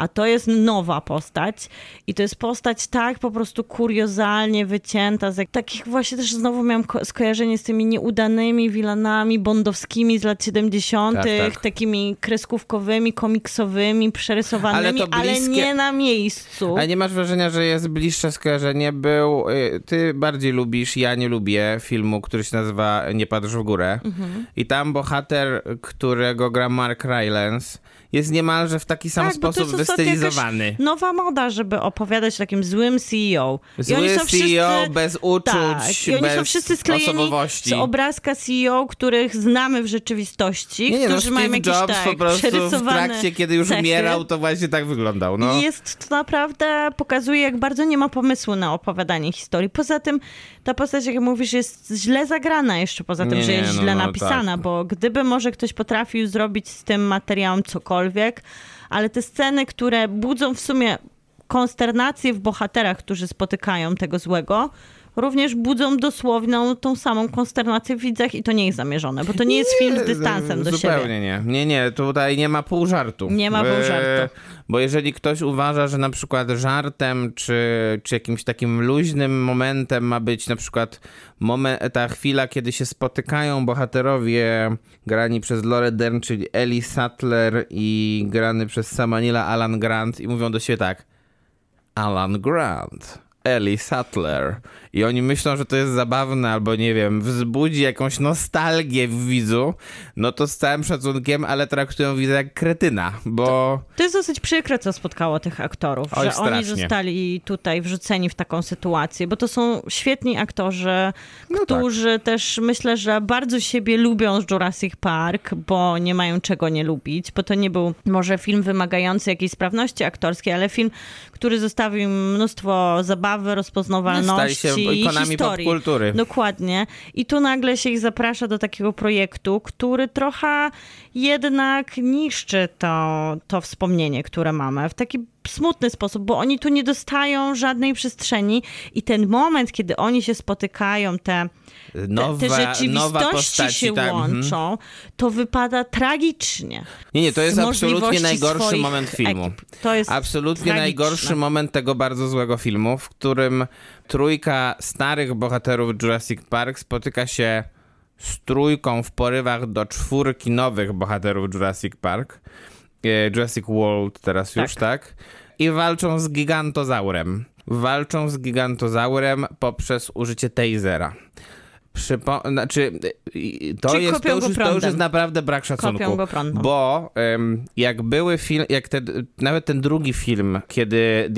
A to jest nowa postać i to jest postać tak po prostu kuriozalnie wycięta z takich właśnie też znowu miałam ko- skojarzenie z tymi nieudanymi wilanami bondowskimi z lat 70., Tak, tak. takimi kreskówkowymi, komiksowymi, przerysowanymi, Ale to ale, bliskie- nie na miejscu. A nie masz wrażenia, że jest bliższe skojarzenie? Był, y, ty bardziej lubisz, ja nie lubię filmu, który się nazywa Nie patrz w górę. Mhm. I tam bohater, którego gra Mark Rylance, jest niemalże w taki sam Tak, sposób wystylizowany. Nowa moda, żeby opowiadać o takim złym CEO. Zły CEO, wszyscy, bez uczuć, tak, i oni bez są wszyscy sklejeni osobowości. z obrazka CEO, których znamy w rzeczywistości, Nie, nie, no którzy mają Steve jakieś Jobs tak, po prostu w trakcie, kiedy już cechy. umierał, to właśnie tak wyglądał. No. Jest to naprawdę, pokazuje, jak bardzo nie ma pomysłu na opowiadanie historii. Poza tym ta postać, jak mówisz, jest źle zagrana jeszcze, poza tym, Nie, że nie, jest no, źle no, napisana, tak. bo gdyby może ktoś potrafił zrobić z tym materiałem cokolwiek, ale te sceny, które budzą w sumie konsternację w bohaterach, którzy spotykają tego złego, również budzą dosłowną tą samą konsternację w widzach i to nie jest zamierzone, bo to nie jest film z dystansem do Zupełnie siebie. nie. Nie, nie, tutaj nie ma pół żartu. Nie ma pół E, żartu. Bo jeżeli ktoś uważa, że na przykład żartem, czy, czy jakimś takim luźnym momentem ma być na przykład moment, ta chwila, kiedy się spotykają bohaterowie grani przez Laura Dern, czyli Ellie Sattler i grany przez Samanila Alan Grant i mówią do siebie tak Alan Grant, Ellie Sattler. I oni myślą, że to jest zabawne, albo nie wiem, wzbudzi jakąś nostalgię w widzu, no to z całym szacunkiem, ale traktują widza jak kretyna, bo To jest dosyć przykre, co spotkało tych aktorów, Oj, że oni strasznie. zostali tutaj wrzuceni w taką sytuację, bo to są świetni aktorzy, No którzy też myślę, że bardzo siebie lubią z Jurassic Park, bo nie mają czego nie lubić, bo to nie był może film wymagający jakiejś sprawności aktorskiej, ale film, który zostawił mnóstwo zabawy, rozpoznawalności stali się i ikonami historii. popkultury. Dokładnie. I tu nagle się ich zaprasza do takiego projektu, który trochę jednak niszczy to, to wspomnienie, które mamy w taki smutny sposób, bo oni tu nie dostają żadnej przestrzeni i ten moment, kiedy oni się spotykają, te, te, nowa, te rzeczywistości postaci, się tak, mhm. łączą, to wypada tragicznie. Nie, nie, to jest absolutnie najgorszy moment filmu. ekip. To jest Absolutnie tragiczne. najgorszy moment tego bardzo złego filmu, w którym trójka starych bohaterów Jurassic Park spotyka się z trójką w porywach do czwórki nowych bohaterów Jurassic Park. E, Jurassic World teraz już, tak? I walczą z gigantozaurem. Walczą z gigantozaurem poprzez użycie tasera. Przypo... Znaczy, to Czyli jest, to, już, jest- to już jest naprawdę brak szacunku. Kopią go prądem. Bo em, jak były film, jak te, nawet ten drugi film, kiedy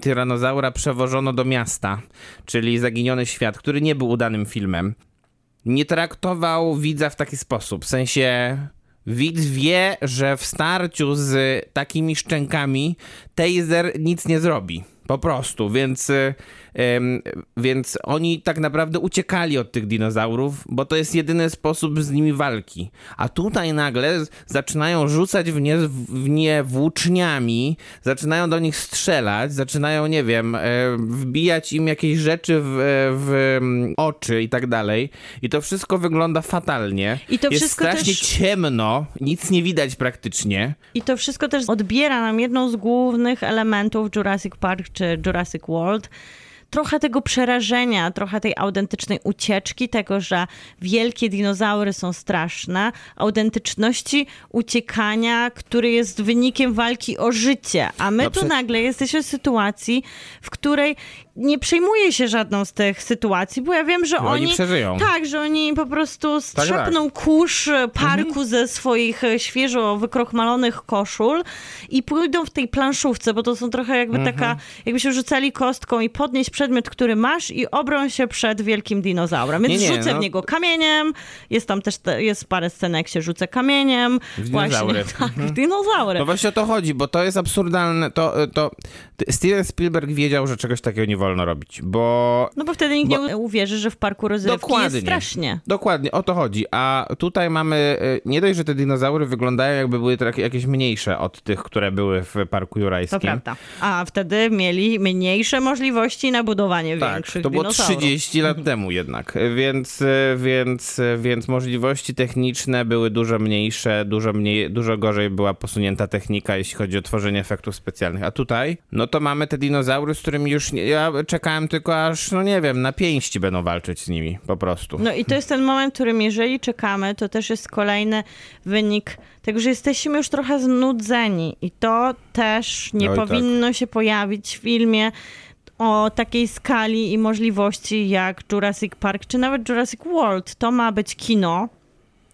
tyranozaura przewożono do miasta, czyli Zaginiony Świat, który nie był udanym filmem, nie traktował widza w taki sposób. W sensie widz wie, że w starciu z takimi szczękami taser nic nie zrobi. Po prostu, więc, y, em, więc oni tak naprawdę uciekali od tych dinozaurów, bo to jest jedyny sposób z nimi walki. A tutaj nagle zaczynają rzucać w nie, w nie włóczniami, zaczynają do nich strzelać, zaczynają, nie wiem, e, wbijać im jakieś rzeczy w, w mm, oczy i tak dalej. I to wszystko wygląda fatalnie. I to jest wszystko strasznie też- ciemno, nic nie widać praktycznie. I to wszystko też odbiera nam jedną z głównych elementów Jurassic Park czy Jurassic World. Trochę tego przerażenia, trochę tej autentycznej ucieczki, tego, że wielkie dinozaury są straszne, autentyczności uciekania, który jest wynikiem walki o życie. A my No tu nagle jesteśmy w sytuacji, w której nie przejmuję się żadną z tych sytuacji, bo ja wiem, że Bo oni oni. przeżyją. Tak, że oni po prostu tak. strzepną kurz parku ze swoich e, świeżo wykrochmalonych koszul i pójdą w tej planszówce, bo to są trochę jakby taka, jakby się rzucali kostką i podnieść przedmiot, który masz i obrą się przed wielkim dinozaurem. Więc Nie, nie, rzucę no. w niego kamieniem, jest tam też, te, jest parę scenek, jak się rzucę kamieniem. W Właśnie, dinozaury. tak, dinozaury. No właśnie o to chodzi, bo to jest absurdalne. To, to Steven Spielberg wiedział, że czegoś takiego nie wolno robić, bo No bo wtedy nikt nie uwierzy, że w parku rozrywki Dokładnie. jest strasznie. Dokładnie, o to chodzi. A tutaj mamy, y, nie dość, że te dinozaury wyglądają jakby były jakieś mniejsze od tych, które były w Parku Jurajskim. To prawda. A wtedy mieli mniejsze możliwości na budowanie Tak, większych to było dinozaurów. 30 lat temu jednak, więc, y, więc, y, więc możliwości techniczne były dużo mniejsze, dużo, mniej, dużo gorzej była posunięta technika, jeśli chodzi o tworzenie efektów specjalnych. A tutaj, no to mamy te dinozaury, z którymi już nie, ja czekałem tylko aż, no nie wiem, na pięści będą walczyć z nimi, po prostu. No i to jest ten moment, w którym jeżeli czekamy, to też jest kolejny wynik tego, że jesteśmy już trochę znudzeni i to też nie Oj, tak. powinno się pojawić w filmie o takiej skali i możliwości jak Jurassic Park, czy nawet Jurassic World. To ma być kino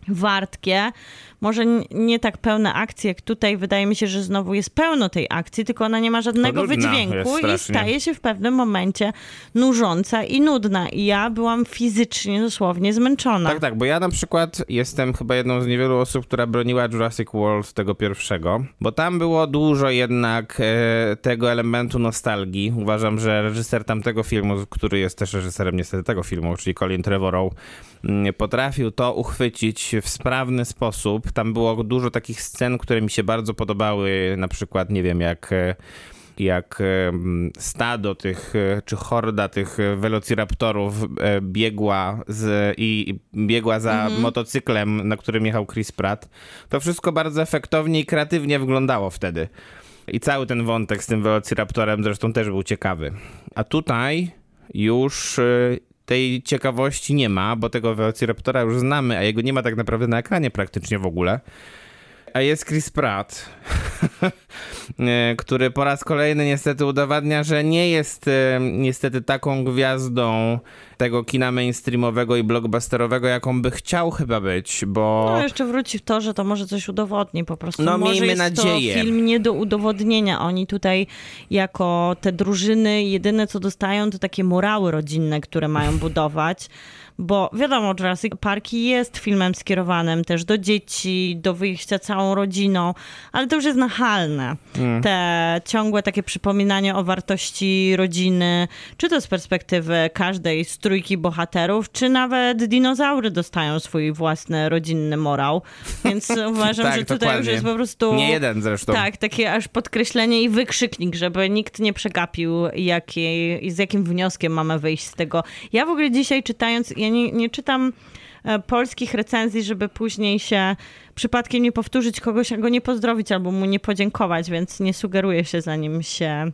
wartkie, może nie tak pełne akcji jak tutaj. Wydaje mi się, że znowu jest pełno tej akcji, tylko ona nie ma żadnego wydźwięku i staje się w pewnym momencie nużąca i nudna. I ja byłam fizycznie, dosłownie zmęczona. Tak, tak, bo ja na przykład jestem chyba jedną z niewielu osób, która broniła Jurassic World tego pierwszego, bo tam było dużo jednak e, tego elementu nostalgii. Uważam, że reżyser tamtego filmu, który jest też reżyserem niestety tego filmu, czyli Colin Trevorrow, potrafił to uchwycić w sprawny sposób. Tam było dużo takich scen, które mi się bardzo podobały, na przykład, nie wiem, jak... e, jak em, stado tych, e, czy horda tych e, velociraptorów e, biegła z, i biegła za motocyklem, na którym jechał Chris Pratt. To wszystko bardzo efektownie i kreatywnie wyglądało wtedy. I cały ten wątek z tym velociraptorem zresztą też był ciekawy. A tutaj już e, tej ciekawości nie ma, bo tego velociraptora już znamy, a jego nie ma tak naprawdę na ekranie praktycznie w ogóle. A jest Chris Pratt, e, który po raz kolejny niestety udowadnia, że nie jest e, niestety taką gwiazdą tego kina mainstreamowego i blockbusterowego, jaką by chciał chyba być, bo... No jeszcze wróci w to, że to może coś udowodni po prostu. No, może miejmy jest nadzieję. to film nie do udowodnienia. Oni tutaj jako te drużyny jedyne co dostają to takie morały rodzinne, które mają budować. Bo wiadomo, Jurassic Park jest filmem skierowanym też do dzieci, do wyjścia całą rodziną, ale to już jest nachalne. Mm. Te ciągłe takie przypominanie o wartości rodziny, czy to z perspektywy każdej z trójki bohaterów, czy nawet dinozaury dostają swój własny rodzinny morał. Więc uważam, Tak, że tutaj dokładnie. już jest po prostu... Nie jeden zresztą. Tak, takie aż podkreślenie i wykrzyknik, żeby nikt nie przegapił, jakiej, z jakim wnioskiem mamy wyjść z tego. Ja w ogóle dzisiaj czytając, ja nie, nie czytam e, polskich recenzji, żeby później się przypadkiem nie powtórzyć kogoś, a go nie pozdrowić albo mu nie podziękować, więc nie sugeruję się zanim się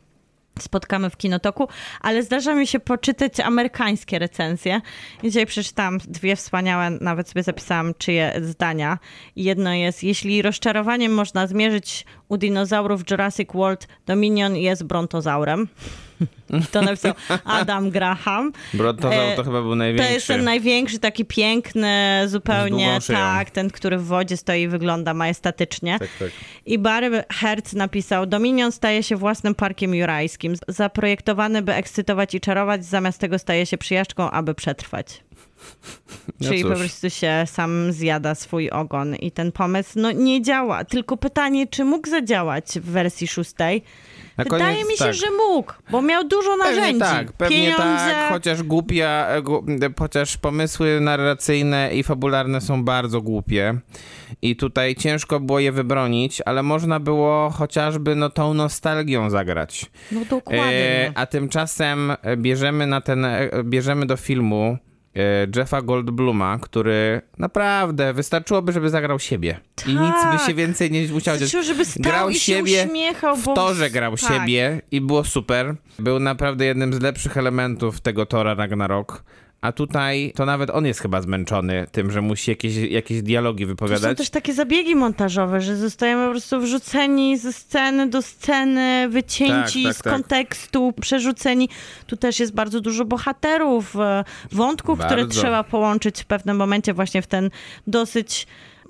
spotkamy w Kinotoku, ale zdarza mi się poczytać amerykańskie recenzje. Dzisiaj przeczytałam dwie wspaniałe, nawet sobie zapisałam czyje zdania. Jedno jest, jeśli rozczarowaniem można zmierzyć u dinozaurów Jurassic World, Dominion jest brontozaurem. To napisał Adam Graham. Brontozaur E, to chyba był największy. To jest ten największy, taki piękny, zupełnie tak, ten, który w wodzie stoi i wygląda majestatycznie. Tak, tak. I Barry Hertz napisał: Dominion staje się własnym parkiem jurajskim, zaprojektowany, by ekscytować i czarować, zamiast tego staje się przyjażdżką, aby przetrwać. No Czyli cóż. po prostu się sam zjada swój ogon i ten pomysł no, nie działa. Tylko pytanie, czy mógł zadziałać w wersji szóstej? Na Wydaje koniec mi się, tak. że mógł, bo miał dużo narzędzi. Pewnie tak, pewnie Pieniądze, tak, chociaż głupia, gu- chociaż pomysły narracyjne i fabularne są bardzo głupie i tutaj ciężko było je wybronić, ale można było chociażby no tą nostalgią zagrać. No dokładnie. E, a tymczasem bierzemy na ten, e, bierzemy do filmu Jeffa Goldbluma, który naprawdę wystarczyłoby, żeby zagrał siebie. I nic by Tak. się więcej nie musiało dziać. Żeby stał grał i się siebie uśmiechał, w bo- torze grał tak. siebie i było super. Był naprawdę jednym z lepszych elementów tego Tora Ragnarok. A tutaj to nawet on jest chyba zmęczony tym, że musi jakieś, jakieś dialogi To są wypowiadać. też takie zabiegi montażowe, że zostajemy po prostu wrzuceni ze sceny do sceny, wycięci Tak, tak, z tak. kontekstu, przerzuceni. Tu też jest bardzo dużo bohaterów, e, wątków, które Bardzo. trzeba połączyć w pewnym momencie właśnie w ten dosyć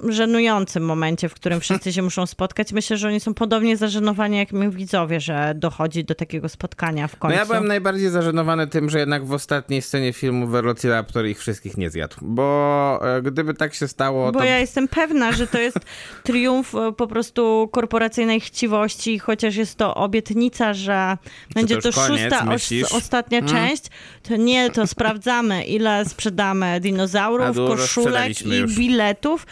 żenującym momencie, w którym wszyscy się muszą spotkać. Myślę, że oni są podobnie zażenowani jak my widzowie, że dochodzi do takiego spotkania w No końcu. ja byłem najbardziej zażenowany tym, że jednak w ostatniej scenie filmu Velociraptor ich wszystkich nie zjadł. Bo e, gdyby tak się stało, Bo to... ja jestem pewna, że to jest triumf e, po prostu korporacyjnej chciwości, chociaż jest to obietnica, że będzie to to, koniec, szósta, os- ostatnia część, to nie, to sprawdzamy, ile sprzedamy dinozaurów, koszulek i już. biletów.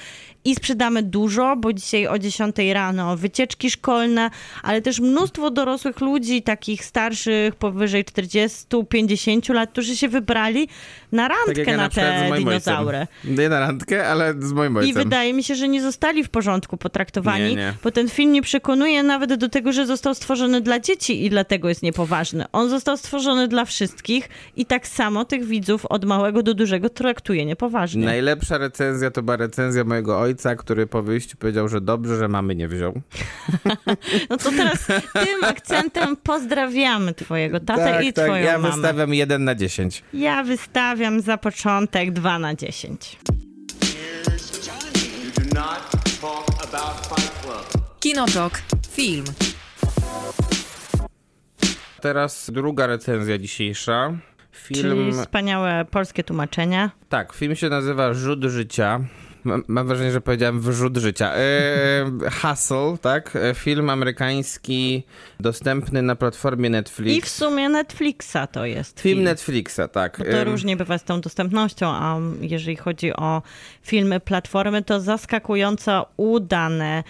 I sprzedamy dużo, bo dzisiaj o 10 rano wycieczki szkolne, ale też mnóstwo dorosłych ludzi, takich starszych, powyżej 40-50 lat, którzy się wybrali na randkę tak jak ja na, na te dinozaury. ojcem. Nie na randkę, ale z moim I ojcem. wydaje mi się, że nie zostali w porządku potraktowani, Nie, nie. bo ten film nie przekonuje nawet do tego, że został stworzony dla dzieci i dlatego jest niepoważny. On został stworzony dla wszystkich i tak samo tych widzów od małego do dużego traktuje niepoważnie. Najlepsza recenzja to była recenzja mojego ojca, który po wyjściu powiedział, że dobrze, że mamy nie wziął. No to teraz tym akcentem pozdrawiamy twojego tatę i twoją Tak, ja mamę. wystawiam 1 na 10. Ja wystawiam za początek 2 na 10. You do not talk about Fight Club. Kinotok. Film. Teraz druga recenzja dzisiejsza. Czyli Film, wspaniałe polskie tłumaczenia. tak, film się nazywa Rzut Życia. Mam- Mam wrażenie, że powiedziałem wrzut życia. E, Hustle, tak? E, Film amerykański dostępny na platformie Netflix. I w sumie Netflixa to jest Film Netflixa, tak. Bo to różnie bywa z tą dostępnością, a jeżeli chodzi o filmy, platformy, to zaskakująco udane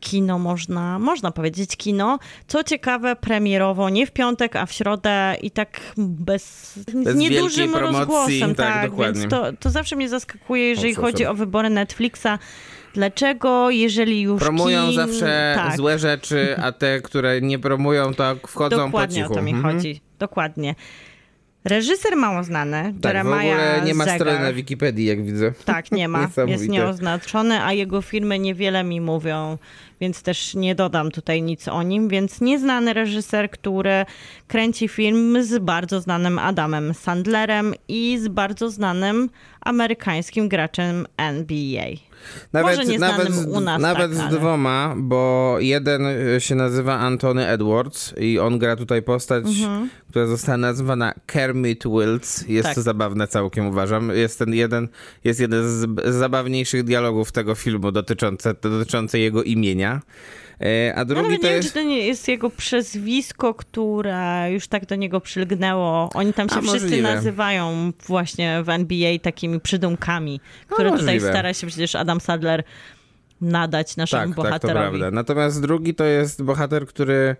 kino, można, można powiedzieć kino. Co ciekawe, premierowo nie w piątek, a w środę i tak bez, Bez niedużym rozgłosem. tak, Tak, dokładnie. więc to, to zawsze mnie zaskakuje, jeżeli Owszem. chodzi o wybory Netflixa. Dlaczego, jeżeli już Promują kin... zawsze tak. złe rzeczy, a te, które nie promują, to wchodzą Dokładnie po cichu. o to mi Mhm. chodzi. Dokładnie. Reżyser mało znany, Tak, w Jeremiah ogóle nie ma Zegar. strony na Wikipedii, jak widzę. Tak, nie ma. Jest nieoznaczony, a jego filmy niewiele mi mówią, więc też nie dodam tutaj nic o nim. Więc nieznany reżyser, który kręci film z bardzo znanym Adamem Sandlerem i z bardzo znanym amerykańskim graczem NBA. Może nieznanym z, u nas, nawet tak, z ale- dwoma, bo jeden y, się nazywa Antony Edwards i on gra tutaj postać, która została nazwana Kermit Wills. Jest Mhm. Tak. to zabawne całkiem, uważam. Jest ten jeden, jest jeden z, zabawniejszych dialogów tego filmu dotyczące, dotyczące jego imienia. E, A Ja drugi to nie wiem, jest... czy to nie jest jego przezwisko, które już tak do niego przylgnęło. Oni tam się A, wszyscy możliwe. nazywają właśnie w NBA takimi przydumkami, które tutaj stara się przecież Adam Sadler nadać naszemu Tak, tak, to bohaterowi. prawda. Natomiast drugi to jest bohater, który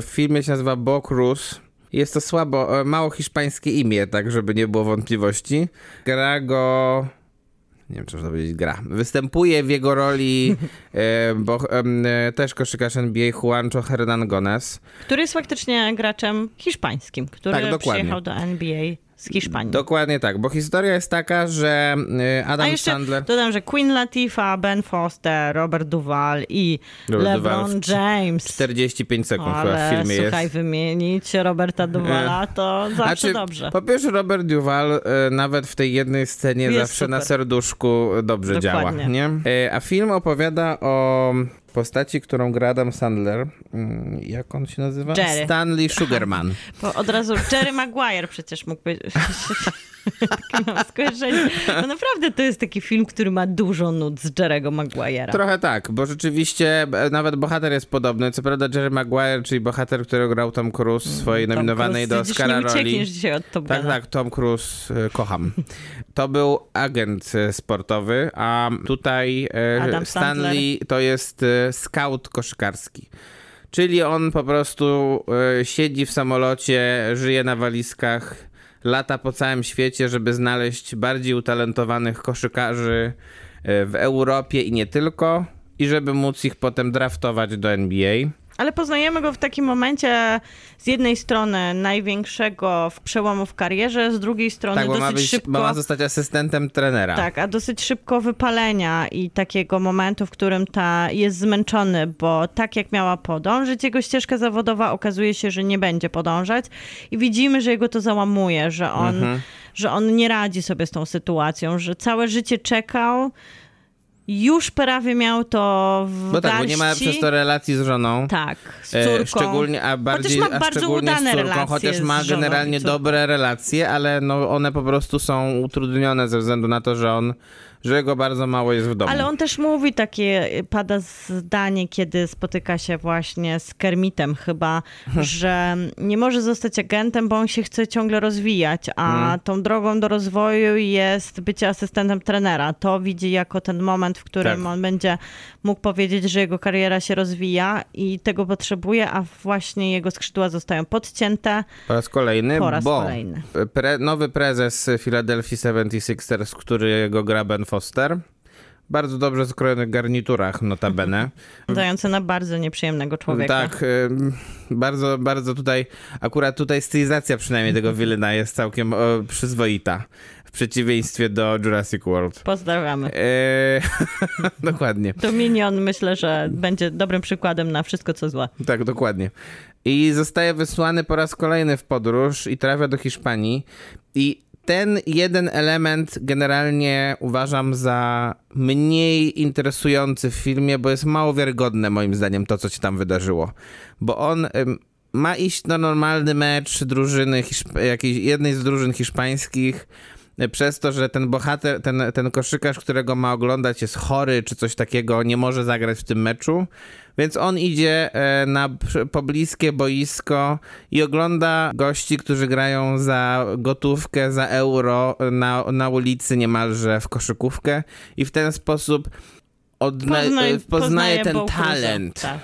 w filmie się nazywa Bo Cruz. Jest to słabo, e, mało hiszpańskie imię, tak żeby nie było wątpliwości. Gra go... Nie wiem, czy można powiedzieć gra. Występuje w jego roli e, bo, em, e, też koszykarz NBA Juancho Hernan Gomez. Który jest faktycznie graczem hiszpańskim, który Tak, dokładnie. przyjechał do NBA z Hiszpanii. Dokładnie tak, bo historia jest taka, że A Adam jeszcze Sandler... dodam, że Queen Latifah, Ben Foster, Robert Duvall i Robert LeBron Duvall w James. 45 sekund chyba w Ale filmie słuchaj, jest. wymienić Roberta Duvalla to zawsze Znaczy, dobrze. Po pierwsze, Robert Duval e, nawet w tej jednej scenie Jest zawsze na super. serduszku dobrze Dokładnie. działa. Nie? A film opowiada o postaci, którą gra Adam Sandler. Mm, Jak on się nazywa? Jerry. Stanley Sugarman. Bo od razu Jerry Maguire przecież mógł być. Mam skojarzenie. No naprawdę to jest taki film, który ma dużo nut z Jerego Maguire'a. Trochę tak, bo rzeczywiście e, nawet bohater jest podobny. Co prawda Jerry Maguire, czyli bohater, którego grał Tom Cruise w swojej Tom nominowanej Cruise, do Oscara nie roli. dzisiaj od Top Tak, tak, Tom Cruise e, kocham. To był agent e, sportowy, a tutaj Adam Stanley to jest scout koszykarski. Czyli on po prostu siedzi w samolocie, żyje na walizkach, lata po całym świecie, żeby znaleźć bardziej utalentowanych koszykarzy e, w Europie i nie tylko, i żeby móc ich potem draftować do NBA. Ale poznajemy go w takim momencie z jednej strony największego w przełomu w karierze, z drugiej strony Tak, dosyć ma, być, szybko... ma zostać asystentem trenera. Tak, a dosyć szybko wypalenia i takiego momentu, w którym ta jest zmęczony, bo tak jak miała podążyć, jego ścieżka zawodowa okazuje się, że nie będzie podążać i widzimy, że jego to załamuje, że on, Mhm. że on nie radzi sobie z tą sytuacją, że całe życie czekał, już prawie miał to w Bo tak, bo garści. nie ma przez to relacji z żoną. Tak, z E, córką. Szczególnie, a bardziej, ma a bardzo szczególnie udane z córką, relacje chociaż ma generalnie dobre relacje, ale no one po prostu są utrudnione ze względu na to, że on, że go bardzo mało jest w domu. Ale on też mówi takie, pada zdanie, kiedy spotyka się właśnie z Kermitem chyba, że nie może zostać agentem, bo on się chce ciągle rozwijać, a Mhm. tą drogą do rozwoju jest bycie asystentem trenera. To widzi jako ten moment, w którym Tak. on będzie mógł powiedzieć, że jego kariera się rozwija i tego potrzebuje, a właśnie jego skrzydła zostają podcięte. Po raz kolejny, Po raz bo kolejny. Pre, nowy prezes Philadelphia 76ers, którego gra Ben Foster, bardzo dobrze skrojonych garniturach notabene. Dające na bardzo nieprzyjemnego człowieka. Tak, bardzo, bardzo tutaj, akurat tutaj stylizacja przynajmniej tego Wilyna jest całkiem przyzwoita. W przeciwieństwie do Jurassic World. Pozdrawiamy. Eee, dokładnie. Dominion myślę, że będzie dobrym przykładem na wszystko, co złe. Tak, dokładnie. I zostaje wysłany po raz kolejny w podróż i trafia do Hiszpanii. I ten jeden element generalnie uważam za mniej interesujący w filmie, bo jest mało wiarygodne moim zdaniem to, co się tam wydarzyło. Bo on ma iść na normalny mecz drużyny, jakiejś, jednej z drużyn hiszpańskich, przez to, że ten bohater, ten, ten koszykarz, którego ma oglądać jest chory czy coś takiego, nie może zagrać w tym meczu. Więc on idzie e, na pobliskie boisko i ogląda gości, którzy grają za gotówkę, za euro na, na ulicy niemalże w koszykówkę i w ten sposób odna- Poznaj- e, poznaje ten Bo Crusoe. talent. Tak.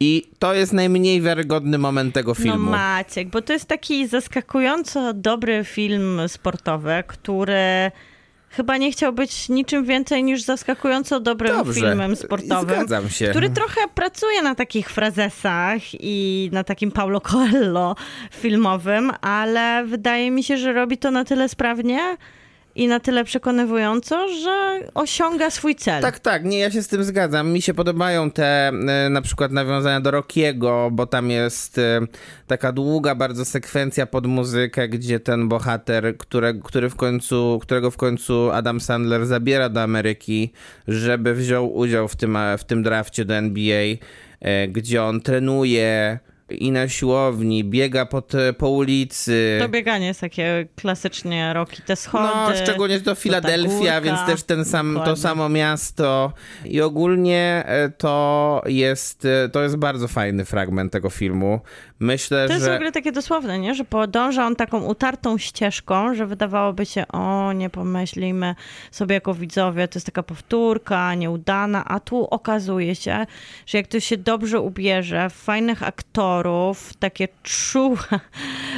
I to jest najmniej wiarygodny moment tego No filmu. Maciek, bo to jest taki zaskakująco dobry film sportowy, który chyba nie chciał być niczym więcej niż zaskakująco dobrym Dobrze, filmem sportowym. zgadzam się. Który trochę pracuje na takich frazesach i na takim Paulo Coelho filmowym, ale wydaje mi się, że robi to na tyle sprawnie i na tyle przekonywująco, że osiąga swój cel. Tak, tak, nie, ja się z tym zgadzam. Mi się podobają te e, na przykład nawiązania do Rockiego, bo tam jest e, taka długa bardzo sekwencja pod muzykę, gdzie ten bohater, które, który w końcu, którego w końcu Adam Sandler zabiera do Ameryki, żeby wziął udział w tym, w tym drafcie do NBA, e, gdzie on trenuje i na siłowni, biega po, te, po ulicy. To bieganie jest takie klasycznie roki, te schody. No, szczególnie to Filadelfia, więc też ten sam, to samo miasto. I ogólnie e, to jest, e, to jest bardzo fajny fragment tego filmu. Myślę, To jest w że... ogóle takie dosłowne, nie? że podąża on taką utartą ścieżką, że wydawałoby się, o nie pomyślimy sobie jako widzowie, to jest taka powtórka, nieudana, a tu okazuje się, że jak to się dobrze ubierze, w fajnych aktorów, takie czułe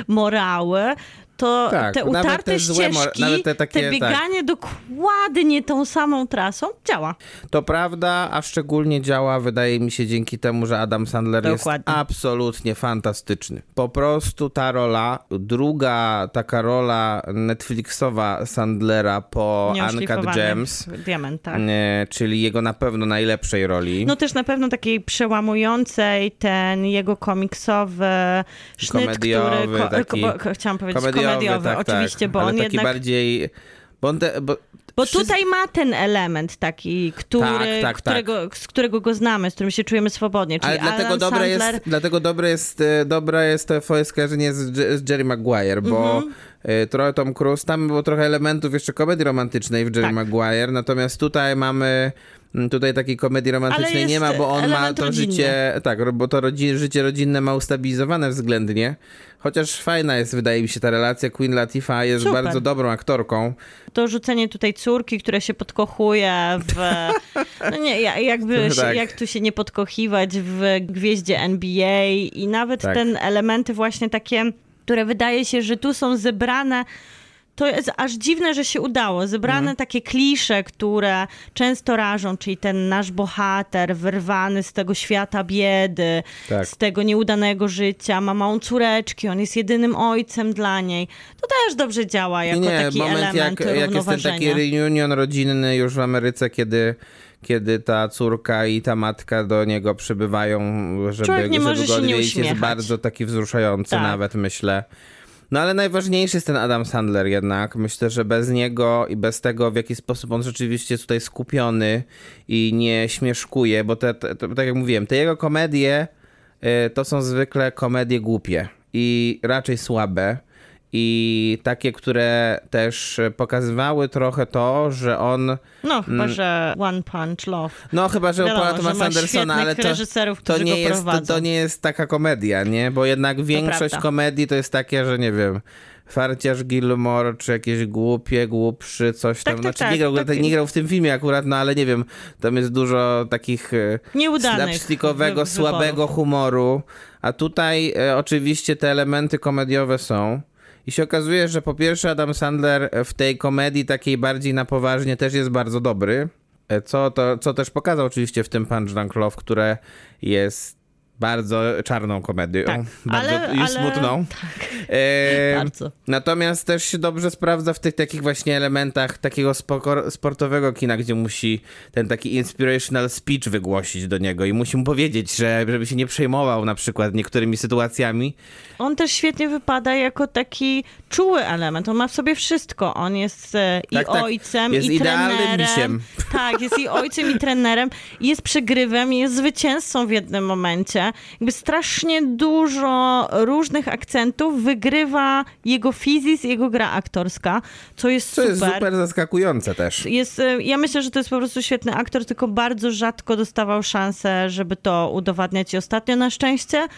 morały, to Tak, te utarte te złe ścieżki, nawet te takie, tak. bieganie dokładnie tą samą trasą działa. To prawda, a szczególnie działa, wydaje mi się, dzięki temu, że Adam Sandler Dokładnie. jest absolutnie fantastyczny. Po prostu ta rola, druga taka rola Netflixowa Sandlera po Uncut Gems, diament, tak. e, czyli jego na pewno najlepszej roli. No też na pewno takiej przełamującej ten jego komiksowy sznyt, Komediowy który... taki. ko- chciałam powiedzieć komediowy, tak, oczywiście, tak, bo on taki jednak... bardziej... Bo on bo, Bo tutaj ma ten element taki, który, Tak, tak, którego, z którego go znamy, z którym się czujemy swobodnie. Czyli Ale dlatego dobre, Sandler, jest, dlatego dobre jest, e, dobre jest to twoje skojarzenie z, z Jerry Maguire, bo Mhm. e, trochę Tom Cruise, tam było trochę elementów jeszcze komedii romantycznej w Jerry Tak. Maguire, natomiast tutaj mamy mm, tutaj takiej komedii romantycznej nie ma, bo on ma to rodzinny. życie, tak, bo to rodzi, życie rodzinne ma ustabilizowane względnie, chociaż fajna jest, wydaje mi się, ta relacja. Queen Latifah jest Super. bardzo dobrą aktorką. to rzucenie tutaj córki, która się podkochuje w... No nie, ja- jakby Tak. jak tu się nie podkochiwać w gwieździe NBA i nawet Tak. ten elementy właśnie takie, które wydaje się, że tu są zebrane to jest aż dziwne, że się udało. Zebrane Mhm. takie klisze, które często rażą, czyli ten nasz bohater wyrwany z tego świata biedy, Tak. z tego nieudanego życia, ma małą córeczki, on jest jedynym ojcem dla niej. To też dobrze działa jako nie, taki moment element jak, jak jest ten taki reunion rodzinny już w Ameryce, kiedy, kiedy ta córka i ta matka do niego przybywają, żeby, Człowiek nie żeby może go odwiedzić, jest bardzo taki wzruszający Tak. nawet, myślę. No ale najważniejszy jest ten Adam Sandler jednak. Myślę, że bez niego i bez tego, w jaki sposób on rzeczywiście jest tutaj skupiony i nie śmieszkuje, bo te, te, te, tak jak mówiłem, te jego komedie y, to są zwykle komedie głupie i raczej słabe. I takie, które też pokazywały trochę to, że on. No, chyba, że One Punch Love. No, chyba, że Wiadomo, Thomasa ma Andersona, ale to, reżyserów, to, nie jest, to, to nie jest taka komedia, nie? Bo jednak większość prawda. komedii to jest takie, że nie wiem. Farciarz Gilmore, czy jakieś głupie, głupszy, coś tam. tak, znaczy, tak, nie, grał, tak. nie grał w tym filmie akurat, no ale nie wiem, tam jest dużo takich e, Nieudanych slapstickowego, słabego humoru. A tutaj e, oczywiście te elementy komediowe są. I się okazuje, że po pierwsze Adam Sandler w tej komedii takiej bardziej na poważnie też jest bardzo dobry. E, Co, to, co też pokazał oczywiście w tym Punch Drunk Love, które jest bardzo czarną komedią. Tak, bardzo ale- i ale- smutną. E, Bardzo. Natomiast też się dobrze sprawdza w tych takich właśnie elementach takiego spoko- sportowego kina, gdzie musi ten taki inspirational speech wygłosić do niego i musi mu powiedzieć, że żeby się nie przejmował na przykład niektórymi sytuacjami. On też świetnie wypada jako taki czuły element. On ma w sobie wszystko. On jest e, i Tak, tak. ojcem, Jest i idealnym trenerem. misiem. Tak, jest i ojcem, i trenerem. I jest przegrywem, i jest zwycięzcą w jednym momencie. Jakby strasznie dużo różnych akcentów wygrywa jego fizis, jego gra aktorska, co jest Co super. jest super zaskakujące też. Jest, e, ja myślę, że to jest po prostu świetny aktor, tylko bardzo rzadko dostawał szansę, żeby to udowadniać i ostatnio na szczęście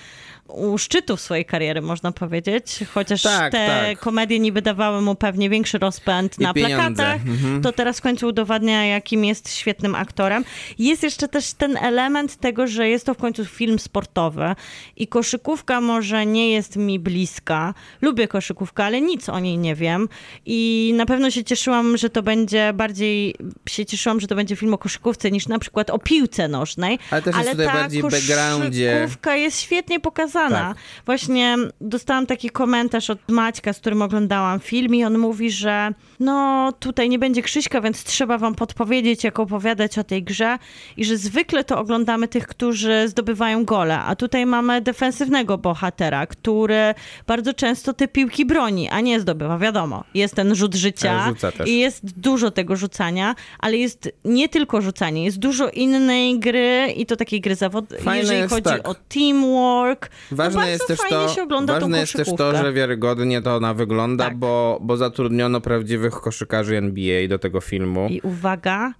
u szczytu swojej kariery, można powiedzieć, chociaż Tak, te tak. komedie niby dawały mu pewnie większy rozpęd I na pieniądze. plakatach, Mhm. to teraz w końcu udowadnia, jakim jest świetnym aktorem. Jest jeszcze też ten element tego, że jest to w końcu film sportowy i koszykówka może nie jest mi bliska. Lubię koszykówkę, ale nic o niej nie wiem i na pewno się cieszyłam, że to będzie bardziej, się cieszyłam, że to będzie film o koszykówce niż na przykład o piłce nożnej. Ale też jest tutaj ta bardziej w backgroundzie. koszykówka jest świetnie pokazana. Tak. Właśnie dostałam taki komentarz od Maćka, z którym oglądałam film i on mówi, że no tutaj nie będzie Krzyśka, więc trzeba wam podpowiedzieć, jak opowiadać o tej grze i że zwykle to oglądamy tych, którzy zdobywają gole, a tutaj mamy defensywnego bohatera, który bardzo często te piłki broni, a nie zdobywa, wiadomo. Jest ten rzut życia i jest dużo tego rzucania, ale jest nie tylko rzucanie, jest dużo innej gry i to takiej gry zawodowej, jeżeli chodzi tak. o teamwork. Ważne no jest bardzo też to, ważne jest też to, że wiarygodnie to ona wygląda, Tak. bo, bo zatrudniono prawdziwych koszykarzy NBA do tego filmu. I uwaga,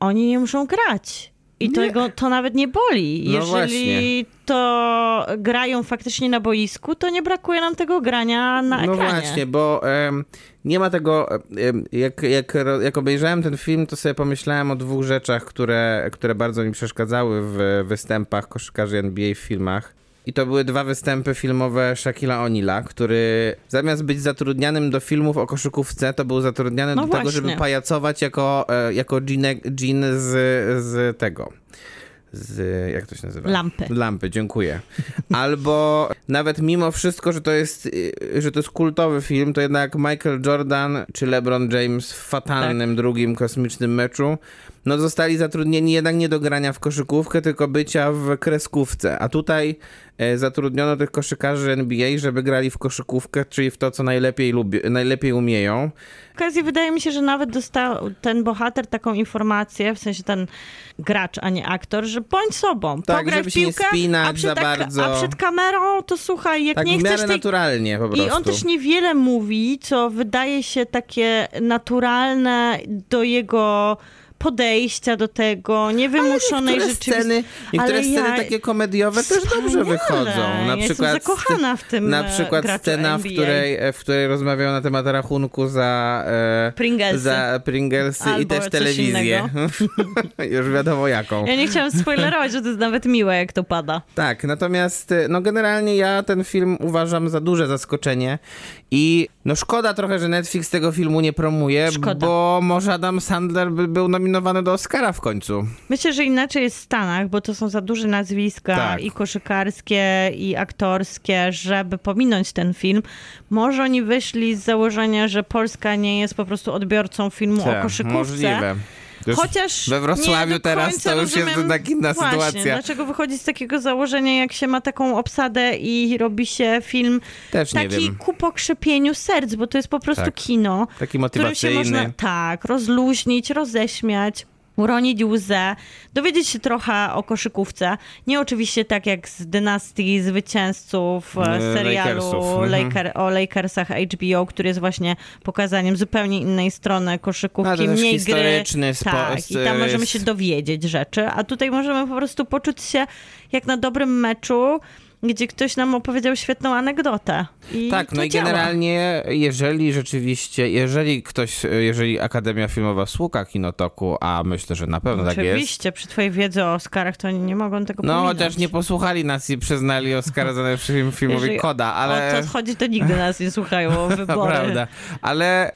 oni nie muszą grać. I to, jego, to nawet nie boli. No Jeżeli właśnie. to grają faktycznie na boisku, to nie brakuje nam tego grania na No ekranie. właśnie, bo em, nie ma tego. em, jak, jak, jak obejrzałem ten film, to sobie pomyślałem o dwóch rzeczach, które, które bardzo mi przeszkadzały w występach koszykarzy NBA w filmach. I to były dwa występy filmowe Shaquilla O'Neala, który zamiast być zatrudnianym do filmów o koszykówce, to był zatrudniany No do tego, właśnie. żeby pajacować jako, e, jako Jean, z, z tego. Z, jak to się nazywa? Lampy. Lampy, dziękuję. Albo nawet mimo wszystko, że to jest, y, że to jest kultowy film, to jednak Michael Jordan czy LeBron James w fatalnym drugim kosmicznym meczu, no zostali zatrudnieni jednak nie do grania w koszykówkę, tylko bycia w kreskówce. A tutaj e, zatrudniono tych koszykarzy NBA, żeby grali w koszykówkę, czyli w to, co najlepiej, lubi, najlepiej umieją. W okazji wydaje mi się, że nawet dostał ten bohater taką informację, w sensie ten gracz, a nie aktor, że bądź sobą, Tak, pograj żeby w się nie piłkę, spinać a, przed za tak- bardzo. a przed kamerą to słuchaj, jak Tak nie chcesz miarę tej... naturalnie po prostu. I on też niewiele mówi, co wydaje się takie naturalne do jego podejścia do tego, niewymuszonej niektóre rzeczywistości. sceny, niektóre Ale sceny ja- takie komediowe też dobrze wychodzą. Na Ja jestem przykład zakochana w tym, Na e, przykład scena, w której, e, w której rozmawiał na temat rachunku za, e, Pringlesy. za Pringlesy i Albo też coś telewizję. Już wiadomo jaką. Ja nie chciałam spoilerować, że to jest nawet miłe, jak to pada. Tak, natomiast e, no generalnie ja ten film uważam za duże zaskoczenie i no szkoda trochę, że Netflix tego filmu nie promuje, Szkoda. bo może Adam Sandler by był nominowany do Oscara w końcu. Myślę, że inaczej jest w Stanach, bo to są za duże nazwiska Tak. i koszykarskie, i aktorskie, żeby pominąć ten film. Może oni wyszli z założenia, że Polska nie jest po prostu odbiorcą filmu o Tak, koszykówce. Możliwe. Chociaż we Wrocławiu nie do teraz to już jest rozumiem, jednak inna właśnie, sytuacja. Dlaczego wychodzić z takiego założenia, jak się ma taką obsadę i robi się film Też nie taki wiem. ku pokrzepieniu serc, bo to jest po prostu Tak. kino, Taki w którym się motywacyjny. można tak rozluźnić, roześmiać. Uronić łzę, dowiedzieć się trochę o koszykówce. Nie oczywiście tak jak z dynastii zwycięzców e, E, serialu mhm. Laker, o Lakersach HBO, który jest właśnie pokazaniem zupełnie innej strony koszykówki, też mniej gry. spo- Tak, i tam s- możemy się dowiedzieć rzeczy, a tutaj możemy po prostu poczuć się jak na dobrym meczu, gdzie ktoś nam opowiedział świetną anegdotę. I Tak, no i działa. generalnie, jeżeli rzeczywiście, jeżeli ktoś, jeżeli Akademia Filmowa słucha Kinotoku, a myślę, że na pewno tak jest, Oczywiście, przy twojej wiedzy o Oscarach to oni nie mogą tego no pominąć. chociaż nie posłuchali nas i przyznali Oscara za najlepszy film filmowy Jeżeli Koda, ale... O to chodzi, to nigdy nas nie słuchają o wybory. prawda, ale...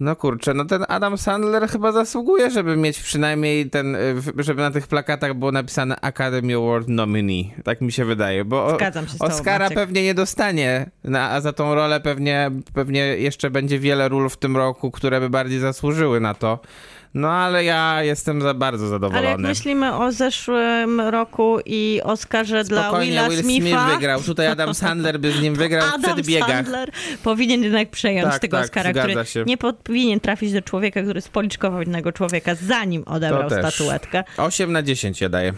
No kurczę, no ten Adam Sandler chyba zasługuje, żeby mieć przynajmniej ten, y, żeby na tych plakatach było napisane Academy Award nominee. Tak mi się wydaje, bo o- Zgadzam się tobą, Oscara Maciek. pewnie nie dostanie, na, a za tą rolę pewnie, pewnie jeszcze będzie wiele ról w tym roku, które by bardziej zasłużyły na to. No ale ja jestem za bardzo Ale jak zadowolony. myślimy o zeszłym roku i Oscarze dla Spokojnie, Willa Will Smitha, Smith wygrał. Tutaj Adam Sandler by z nim wygrał w Adam przedbiegach. Sandler powinien jednak przejąć Tak, tego tak, Oscara, który się. nie powinien trafić do człowieka, który spoliczkował innego człowieka, zanim odebrał statuetkę. 8 na 10 ja daję.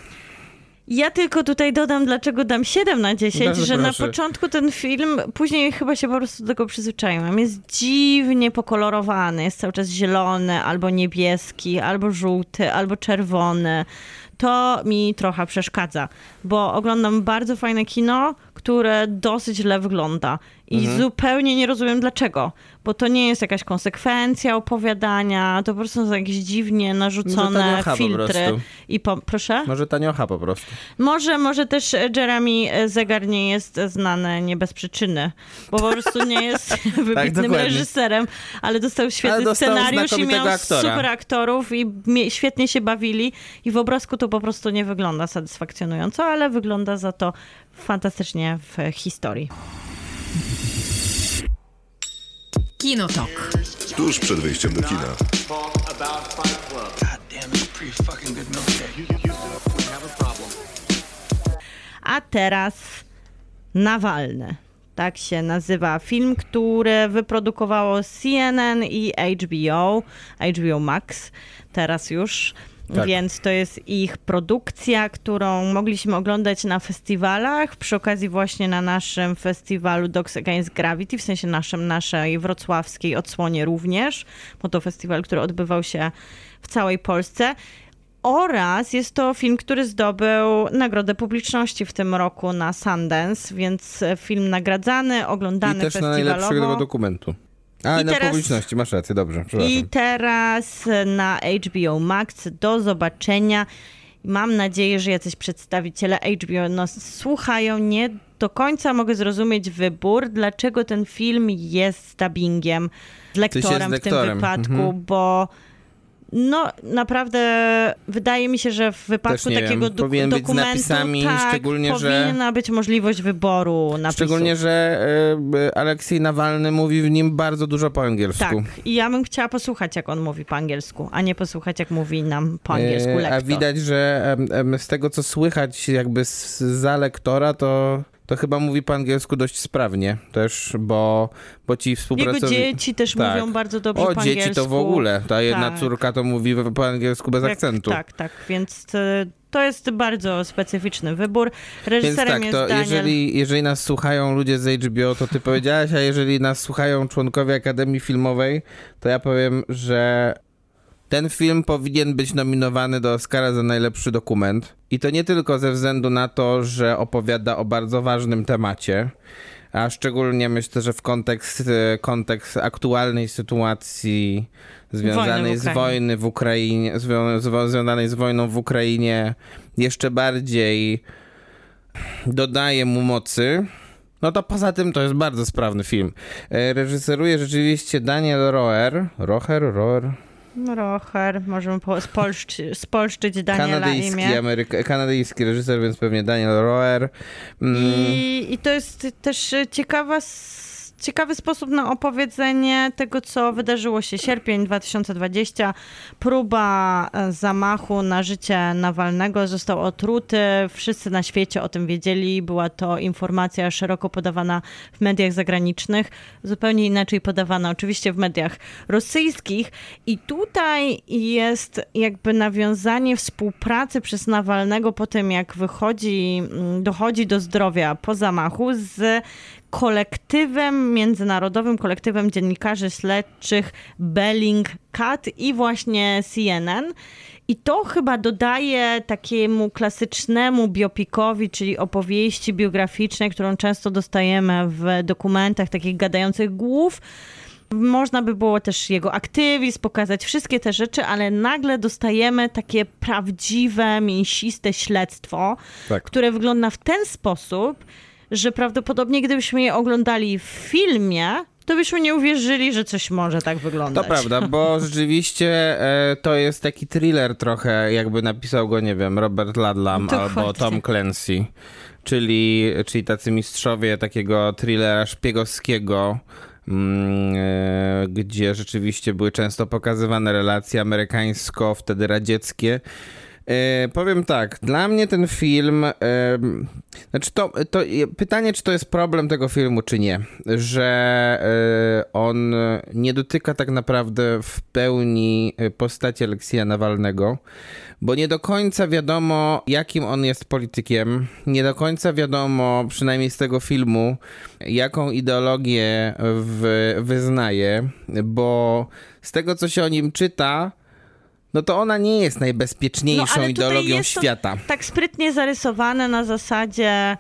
Ja tylko tutaj dodam, dlaczego dam 7 na 10, Bardzo że na proszę. początku ten film, później chyba się po prostu do tego przyzwyczaiłem. Jest dziwnie pokolorowany, jest cały czas zielony, albo niebieski, albo żółty, albo czerwony. To mi trochę przeszkadza, bo oglądam bardzo fajne kino, które dosyć źle wygląda. I Mhm. zupełnie nie rozumiem dlaczego, bo to nie jest jakaś konsekwencja opowiadania, to po prostu są jakieś dziwnie narzucone filtry. I po, proszę? Może taniocha po prostu. Może, może też Jeremy Zegar nie jest znany nie bez przyczyny, bo po prostu nie jest wybitnym Tak, reżyserem, ale dostał świetny Ale dostał scenariusz i miał aktora. super aktorów i świetnie się bawili i w obrazku to po prostu nie wygląda satysfakcjonująco, ale wygląda za to fantastycznie w historii. Kinotok. Tuż przed wyjściem do kina. A teraz Nawalny. Tak się nazywa film, który wyprodukowało CNN i HBO, HBO Max, teraz już. Tak. Więc to jest ich produkcja, którą mogliśmy oglądać na festiwalach, przy okazji właśnie na naszym festiwalu Dogs Against Gravity, w sensie naszym, naszej wrocławskiej odsłonie również, bo to festiwal, który odbywał się w całej Polsce. Oraz jest to film, który zdobył Nagrodę Publiczności w tym roku na Sundance, więc film nagradzany, I oglądany też na najlepszego festiwalowo. dokumentu. A, I na teraz- publiczności, masz rację, dobrze. I teraz na HBO Max do zobaczenia. Mam nadzieję, że jacyś przedstawiciele HBO nas słuchają. Nie do końca mogę zrozumieć wybór, dlaczego ten film jest dubbingiem z lektorem, w tym lektorem, wypadku, mhm. bo No, naprawdę wydaje mi się, że w wypadku takiego do- powinien być z dokumentu napisami, tak, szczególnie, że- powinna być możliwość wyboru napisów. Szczególnie, że e, Aleksiej Nawalny mówi w nim bardzo dużo po angielsku. Tak, i ja bym chciała posłuchać, jak on mówi po angielsku, a nie posłuchać, jak mówi nam po angielsku E, lektor. A widać, że z tego, co słychać jakby z, za lektora, to, to chyba mówi po angielsku dość sprawnie też, bo, bo ci Jego współpracownicy... dzieci też Tak. mówią bardzo dobrze O, po dzieci angielsku. to w ogóle. Ta jedna Tak. córka to mówi po angielsku bez Jak- akcentu. Tak, tak, więc e, to jest bardzo specyficzny wybór. Więc Reżyserem tak, jest to Daniel... jeżeli, jeżeli nas słuchają ludzie z HBO, to ty powiedziałaś, a jeżeli nas słuchają członkowie Akademii Filmowej, to ja powiem, że ten film powinien być nominowany do Oscara za najlepszy dokument. I to nie tylko ze względu na to, że opowiada o bardzo ważnym temacie, a szczególnie myślę, że w kontekst, e, kontekst aktualnej sytuacji związanej Wojny z wojny w Ukrainie, związanej z wojną w Ukrainie, jeszcze bardziej dodaje mu mocy. No to poza tym to jest bardzo sprawny film. E, Reżyseruje rzeczywiście Daniel Roer. Roher? Roer? Rocher, możemy po, spolszczyć, spolszczyć Daniela Kanadyjski, imię. Ameryka- kanadyjski reżyser, więc pewnie Daniel Roer. Mm, I, I to jest też ciekawa, ciekawy sposób na opowiedzenie tego, co wydarzyło się. Sierpień 2020, próba e, zamachu na życie Nawalnego, został otruty. Wszyscy na świecie o tym wiedzieli. Była to informacja szeroko podawana w mediach zagranicznych, zupełnie inaczej podawana oczywiście w mediach rosyjskich. I tutaj jest jakby nawiązanie współpracy przez Nawalnego po tym, jak wychodzi, mm, dochodzi do zdrowia po zamachu z kolektywem, międzynarodowym kolektywem dziennikarzy śledczych Bellingcat i właśnie CNN. I to chyba dodaje takiemu klasycznemu biopikowi, czyli opowieści biograficznej, którą często dostajemy w dokumentach takich gadających głów. Można by było też jego aktywizm, pokazać wszystkie te rzeczy, ale nagle dostajemy takie prawdziwe, mięsiste śledztwo, Tak. które wygląda w ten sposób, że prawdopodobnie gdybyśmy je oglądali w filmie, to byśmy nie uwierzyli, że coś może tak wyglądać. To prawda, bo rzeczywiście e, to jest taki thriller trochę, jakby napisał go, nie wiem, Robert Dokładnie. albo Tom Clancy, czyli, czyli tacy mistrzowie takiego thrillera szpiegowskiego, mm, e, gdzie rzeczywiście były często pokazywane relacje amerykańsko, wtedy radzieckie. E, powiem tak, dla mnie ten film, e, znaczy to, to pytanie, czy to jest problem tego filmu, czy nie, że e, on nie dotyka tak naprawdę w pełni e, postaci Aleksija Nawalnego, bo nie do końca wiadomo, jakim on jest politykiem, nie do końca wiadomo, przynajmniej z tego filmu, jaką ideologię w, wyznaje, bo z tego, co się o nim czyta, no to ona nie jest najbezpieczniejszą No, ideologią świata. Tak sprytnie zarysowane na zasadzie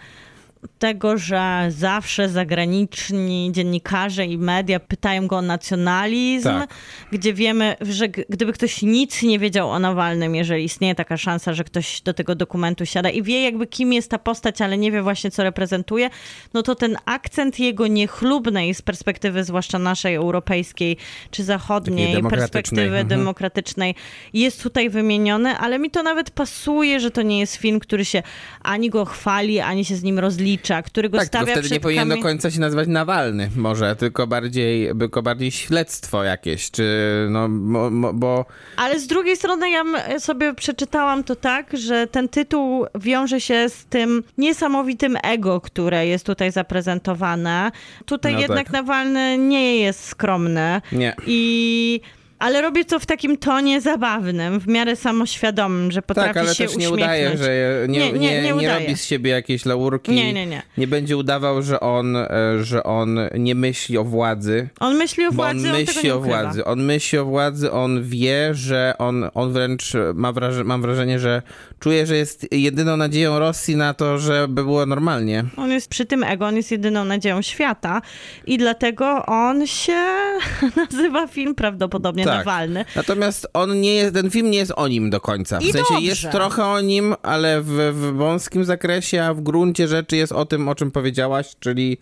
tego, że zawsze zagraniczni dziennikarze i media pytają go o nacjonalizm, Tak. gdzie wiemy, że gdyby ktoś nic nie wiedział o Nawalnym, jeżeli istnieje taka szansa, że ktoś do tego dokumentu siada i wie jakby kim jest ta postać, ale nie wie właśnie co reprezentuje, no to ten akcent jego niechlubnej z perspektywy zwłaszcza naszej europejskiej czy zachodniej demokratycznej, perspektywy mhm. demokratycznej jest tutaj wymieniony, ale mi to nawet pasuje, że to nie jest film, który się ani go chwali, ani się z nim rozlicza, który go Tak, stawia wtedy przed nie powinien do końca się nazywać Nawalny może, tylko bardziej, tylko bardziej śledztwo jakieś, czy no, mo, bo Ale z drugiej strony ja sobie przeczytałam to tak, że ten tytuł wiąże się z tym niesamowitym ego, które jest tutaj zaprezentowane. Tutaj No jednak tak. Nawalny nie jest skromny. nie. I... Ale robi to w takim tonie zabawnym, w miarę samoświadomym, że potrafi Tak, ale się też nie uśmiechnąć. udaje, że nie, Nie, nie, nie, nie, robi z siebie jakiejś laurki. Nie, nie, nie. Nie będzie udawał, że on, e, że on nie myśli o władzy. On myśli o on władzy, on, tego myśli o władzy. On myśli o władzy, on wie, że on, on wręcz ma wraże, mam wrażenie, że czuje, że jest jedyną nadzieją Rosji na to, żeby było normalnie. On jest przy tym ego, on jest jedyną nadzieją świata i dlatego on się nazywa film prawdopodobnie Tak. Nawalny. Natomiast on nie jest, ten film nie jest o nim do końca. W I sensie dobrze. jest trochę o nim, ale w, w wąskim zakresie, a w gruncie rzeczy jest o tym, o czym powiedziałaś, czyli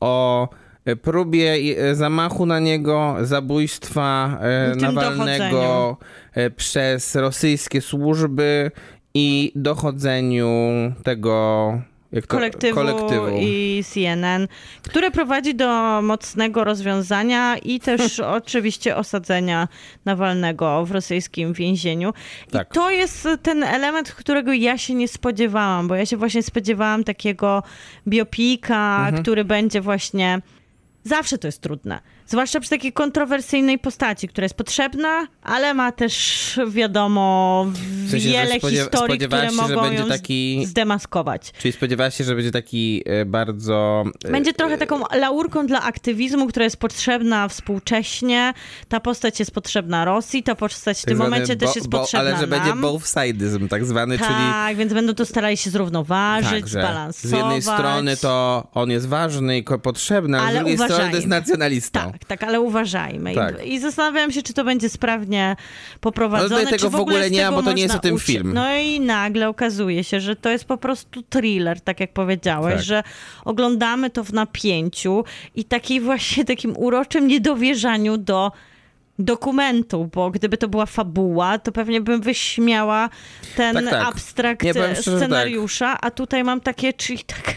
o e, próbie e, zamachu na niego, zabójstwa e, tym Nawalnego przez rosyjskie służby i dochodzeniu tego jak to, kolektywu, kolektywu. i CNN, które prowadzi do mocnego rozwiązania i też oczywiście osadzenia Nawalnego w rosyjskim więzieniu. Tak. I to jest ten element, którego ja się nie spodziewałam, bo ja się właśnie spodziewałam takiego biopika, Mhm. który będzie właśnie... Zawsze to jest trudne. Zwłaszcza przy takiej kontrowersyjnej postaci, która jest potrzebna, ale ma też, wiadomo, W sensie, wiele spodziew- historii, które się, mogą ją taki- zdemaskować. Czyli spodziewałaś się, że będzie taki e, bardzo... e, Będzie trochę taką laurką dla aktywizmu, która jest potrzebna współcześnie. Ta postać jest potrzebna Rosji, ta postać w tym tak zwany momencie bo- też jest bo- potrzebna Ale że nam. będzie both sideism tak zwany, czyli... tak, więc będą to starali się zrównoważyć, Tak, zbalansować. z jednej strony to on jest ważny i potrzebny, ale, z drugiej strony to jest uważajmy. nacjonalistą. Tak, tak, ale uważajmy. Tak. I, I zastanawiam się, czy to będzie sprawnie poprowadzone. Czy tego w ogóle z nie ma, tego bo to nie jest o tym uczyć. film. No i nagle okazuje się, że to jest po prostu thriller, tak jak powiedziałeś, Tak. że oglądamy to w napięciu i takiej właśnie takim uroczym niedowierzaniu do dokumentu, bo gdyby to była fabuła, to pewnie bym wyśmiała ten Tak, tak. abstrakt Nie, szczerze, scenariusza, a tutaj mam takie, czyli tak,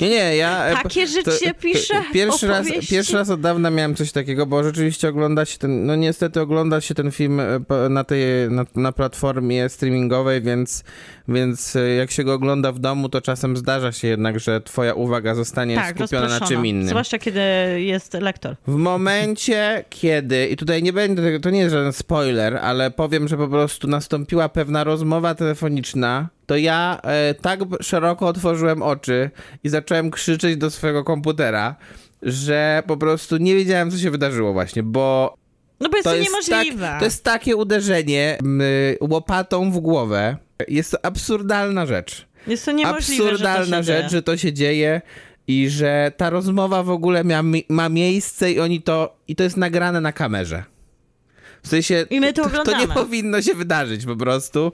Nie, nie, ja... e, Takie życie to- pisze, Pierwszy raz, pierwszy raz od dawna miałem coś takiego, bo rzeczywiście ogląda się ten, no niestety ogląda się ten film e, na tej, na, na platformie streamingowej, więc, więc e, jak się go ogląda w domu, to czasem zdarza się jednak, że twoja uwaga zostanie tak, skupiona na czym innym. Zwłaszcza kiedy jest lektor. W momencie, kiedy, i tutaj nie będę, to nie jest żaden spoiler, ale powiem, że po prostu nastąpiła pewna rozmowa telefoniczna, to ja e, tak szeroko otworzyłem oczy i zacząłem krzyczeć do swojego komputera, że po prostu nie wiedziałem, co się wydarzyło właśnie, bo No bo jest to, to jest, tak, niemożliwe. to jest takie uderzenie łopatą w głowę. Jest to absurdalna rzecz Jest to niemożliwe, absurdalna że to rzecz, dzieje. że to się dzieje i że ta rozmowa w ogóle ma, ma miejsce i oni to, i to jest nagrane na kamerze. W sensie, I my to to, to nie oglądamy. powinno się wydarzyć po prostu.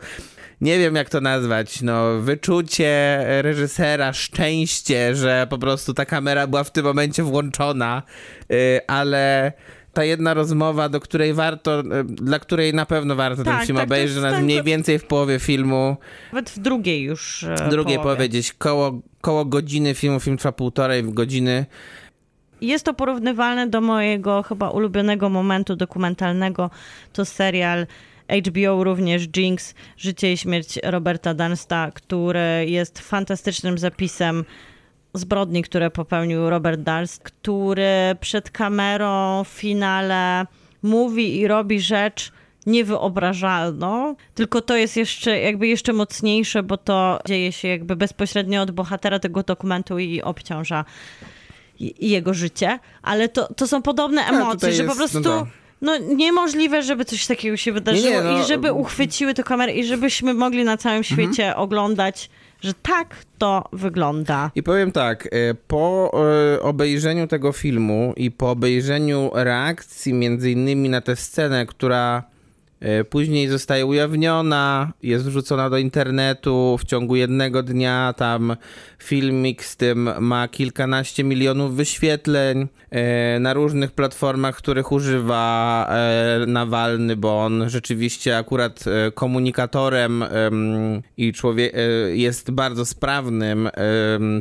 Nie wiem, jak to nazwać, no, wyczucie reżysera, szczęście, że po prostu ta kamera była w tym momencie włączona, y, ale ta jedna rozmowa, do której warto, y, dla której na pewno warto ten Tak, film tak, obejrzeć, nas tak- mniej więcej w połowie filmu Nawet w drugiej już e, Drugie połowie. powiedzieć, koło, koło godziny filmu, film trwa półtorej godziny. Jest to porównywalne do mojego chyba ulubionego momentu dokumentalnego. To serial HBO również Jinx, Życie i śmierć Roberta Dunsta, który jest fantastycznym zapisem zbrodni, które popełnił Robert Dunst, który przed kamerą w finale mówi i robi rzecz niewyobrażalną, tylko to jest jeszcze jakby jeszcze mocniejsze, bo to dzieje się jakby bezpośrednio od bohatera tego dokumentu i obciąża jego życie, ale to, to są podobne emocje, że po jest, prostu no no, niemożliwe, żeby coś takiego się wydarzyło Nie, nie, no- i żeby uchwyciły to kamery i żebyśmy mogli na całym świecie oglądać, że tak to wygląda. I powiem tak, e, po e, obejrzeniu tego filmu i po obejrzeniu reakcji między innymi na tę scenę, która później zostaje ujawniona, jest wrzucona do internetu w ciągu jednego dnia, tam filmik z tym ma kilkanaście milionów wyświetleń e, na różnych platformach, których używa e, Nawalny, bo on rzeczywiście akurat e, komunikatorem em, i człowiek e, jest bardzo sprawnym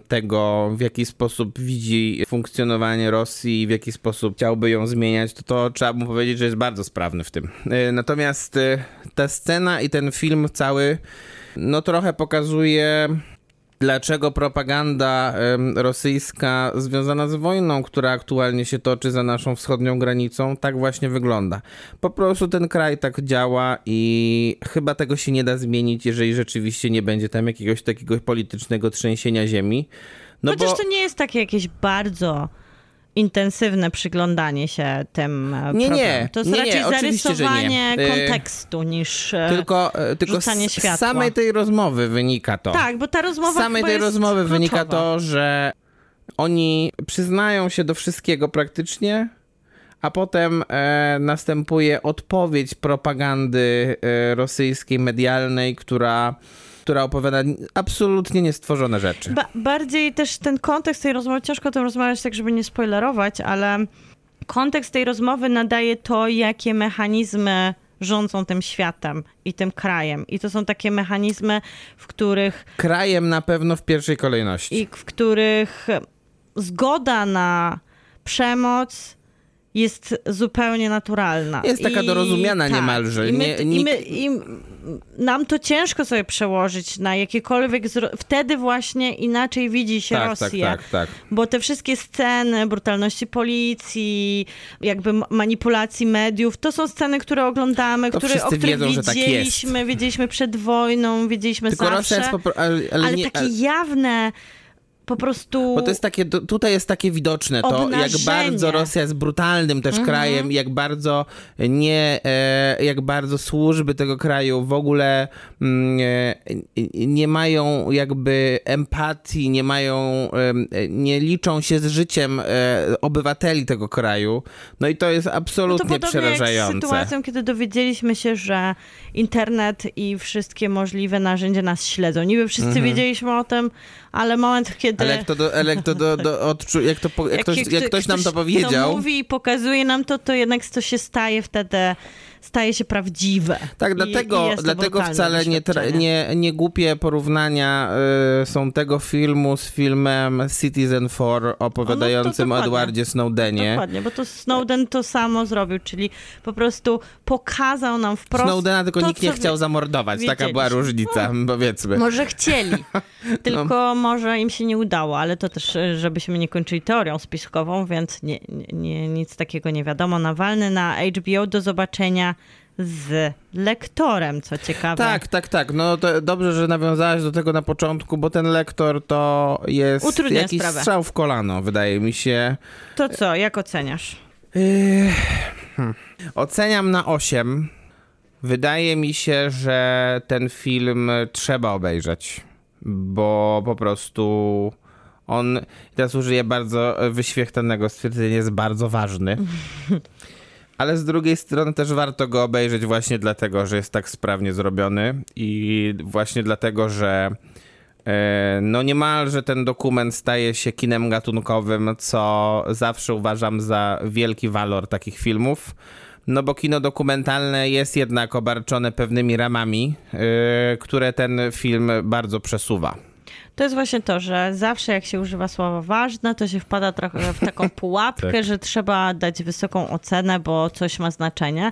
tego, w jaki sposób widzi funkcjonowanie Rosji i w jaki sposób chciałby ją zmieniać, to to trzeba mu powiedzieć, że jest bardzo sprawny w tym. E, Natomiast e, ta scena i ten film cały no trochę pokazuje dlaczego propaganda rosyjska związana z wojną, która aktualnie się toczy za naszą wschodnią granicą, tak właśnie wygląda. Po prostu ten kraj tak działa i chyba tego się nie da zmienić, jeżeli rzeczywiście nie będzie tam jakiegoś takiego politycznego trzęsienia ziemi. No Chociaż bo... to nie jest takie jakieś bardzo intensywne przyglądanie się tym e, Nie, nie. To jest Nie, nie, raczej nie. zarysowanie Y, kontekstu niż e, Tylko, e, tylko rzucanie z, światła. z samej tej rozmowy wynika to. Tak, bo ta rozmowa Z samej tej rozmowy kluczowa. wynika to, że oni przyznają się do wszystkiego praktycznie, a potem e, następuje odpowiedź propagandy e, rosyjskiej, medialnej, która która opowiada absolutnie niestworzone rzeczy. Ba- bardziej też ten kontekst tej rozmowy, ciężko o tym rozmawiać tak, żeby nie spoilerować, ale kontekst tej rozmowy nadaje to, jakie mechanizmy rządzą tym światem i tym krajem. I to są takie mechanizmy, w których Krajem na pewno w pierwszej kolejności. i w których zgoda na przemoc jest zupełnie naturalna. Jest taka dorozumiana tak, niemalże. I, my, Nie- i, nikt- my, I nam to ciężko sobie przełożyć na jakiekolwiek... Zro... Wtedy właśnie inaczej widzi się tak, tak, Rosję. tak, tak. Bo te wszystkie sceny brutalności policji, jakby ma- manipulacji mediów, to są sceny, które oglądamy, To które, o których wiedzą, tak jest. wiedzieliśmy, wiedzieliśmy przed wojną, wiedzieliśmy Tylko zawsze. Rosja jest po, pro- ale, ale, ale nie, takie ale, jawne po prostu... Bo to jest takie, tu- tutaj jest takie widoczne to, jak Obnażenie. bardzo Rosja jest brutalnym też Mhm. krajem, jak bardzo nie, e, jak bardzo służby tego kraju w ogóle mm, e, nie mają jakby empatii, nie mają, e, nie liczą się z życiem obywateli tego kraju. No i to jest No to absolutnie podobnie jak z przerażające. sytuacją, kiedy dowiedzieliśmy się, że internet i wszystkie możliwe narzędzia nas śledzą. Niby wszyscy wiedzieliśmy o tym, ale moment, kiedy... Ale jak to, do, ale jak to do, do odczu, jak, to, po- jak, ktoś, jak ktoś nam to powiedział, Kto mówi i pokazuje nam to, to jednak to się staje wtedy, staje się prawdziwe. Tak, I- dlatego, i dlatego wcale nie, nie, nie głupie porównania y, są tego filmu z filmem Citizen 4 opowiadającym o dokładnie. Edwardzie Snowdenie. Dokładnie, bo to Snowden to samo zrobił, czyli po prostu pokazał nam wprost Snowdena tylko to, nikt nie chciał zamordować. Taka była różnica, powiedzmy. Może chcieli, tylko No. może im się nie udało, ale to też, żebyśmy nie kończyli teorią spiskową, więc nie, nie, nie, nic takiego nie wiadomo. Nawalny na HBO do zobaczenia z lektorem, co ciekawe. Tak, tak, tak. No dobrze, że nawiązałaś do tego na początku, bo ten lektor to jest Utrudnia jakiś sprawę. strzał w kolano, wydaje mi się. To co, jak oceniasz? Yy, hmm. Oceniam na 8. Wydaje mi się, że ten film trzeba obejrzeć, bo po prostu on, teraz użyję bardzo wyświechtanego stwierdzenia, jest bardzo ważny. Ale z drugiej strony też warto go obejrzeć właśnie dlatego, że jest tak sprawnie zrobiony i właśnie dlatego, że e, no niemalże ten dokument staje się kinem gatunkowym, co zawsze uważam za wielki walor takich filmów. No bo kino dokumentalne jest jednak obarczone pewnymi ramami, e, które ten film bardzo przesuwa. To jest właśnie to, że zawsze jak się używa słowa ważne, to się wpada trochę w taką pułapkę, Tak. że trzeba dać wysoką ocenę, bo coś ma znaczenie.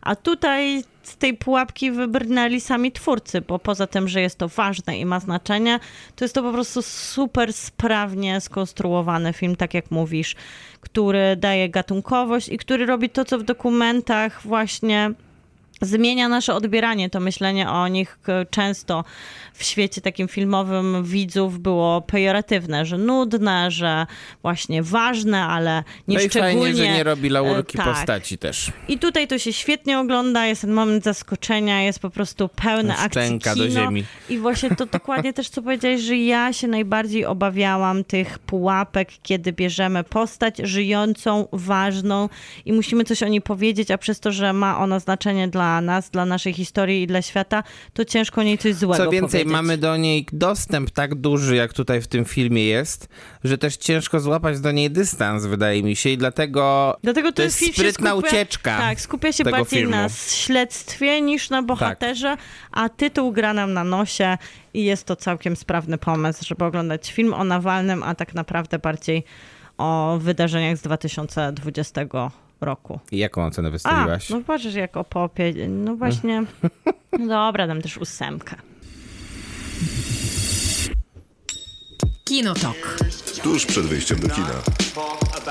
A tutaj z tej pułapki wybrnęli sami twórcy, bo poza tym, że jest to ważne i ma znaczenie, to jest to po prostu super sprawnie skonstruowany film, tak jak mówisz, który daje gatunkowość i który robi to, co w dokumentach właśnie zmienia nasze odbieranie, to myślenie o nich k- często w świecie takim filmowym widzów było pejoratywne, że nudne, że właśnie ważne, ale No i nieszczególnie... fajnie, że nie robi laurki e, tak. postaci też. I tutaj to się świetnie ogląda, jest ten moment zaskoczenia, jest po prostu pełne akcji Szczęka kino. do ziemi. I właśnie to dokładnie też, co powiedziałeś, że ja się najbardziej obawiałam tych pułapek, kiedy bierzemy postać żyjącą, ważną i musimy coś o niej powiedzieć, a przez to, że ma ona znaczenie dla nas, dla naszej historii i dla świata, to ciężko niej coś złego Co więcej, powiedzieć. mamy do niej dostęp tak duży, jak tutaj w tym filmie jest, że też ciężko złapać do niej dystans, wydaje mi się, i dlatego Dlatego to jest sprytna skupia, ucieczka Tak, skupia się bardziej filmu. Tak. na śledztwie niż na bohaterze, a tytuł gra nam na nosie i jest to całkiem sprawny pomysł, żeby oglądać film o Nawalnym, a tak naprawdę bardziej o wydarzeniach z 2020 roku. I jaką ocenę A, wystawiłaś? no patrzysz jak o popie, no właśnie, no dobra, dam też ósemkę. Kinotok. Tuż przed wyjściem do kina. A a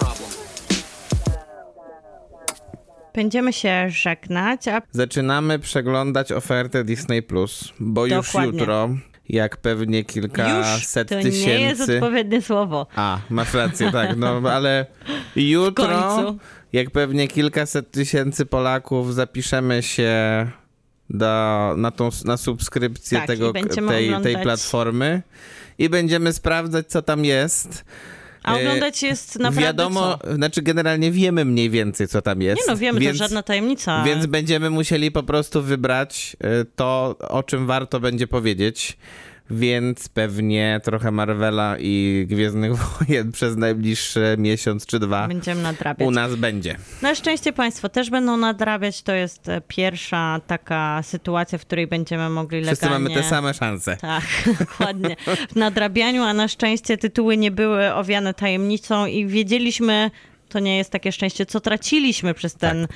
problem. Będziemy się żegnać, a Zaczynamy przeglądać ofertę Disney+, Plus, bo już Dokładnie. jutro, jak pewnie już kilkaset to tysięcy... nie jest odpowiednie słowo. A, masz rację, tak, no ale jutro, jak pewnie kilkaset tysięcy Polaków zapiszemy się do, na, tą, na subskrypcję Tak, tego, tej, tej platformy i będziemy sprawdzać, co tam jest. A oglądać jest naprawdę Wiadomo, co? znaczy generalnie wiemy mniej więcej, co tam jest. Nie no, wiemy, więc, to żadna tajemnica. Więc będziemy musieli po prostu wybrać y, to, o czym warto będzie powiedzieć. Więc pewnie trochę Marvela i Gwiezdnych Wojen przez najbliższy miesiąc czy dwa Będziemy nadrabiać. u nas będzie. Na szczęście Państwo też będą nadrabiać. To jest e, pierwsza taka sytuacja, w której będziemy mogli Wszyscy legalnie... mamy te same szanse. Tak, dokładnie. W nadrabianiu, a na szczęście tytuły nie były owiane tajemnicą i wiedzieliśmy, to nie jest takie szczęście, co traciliśmy przez ten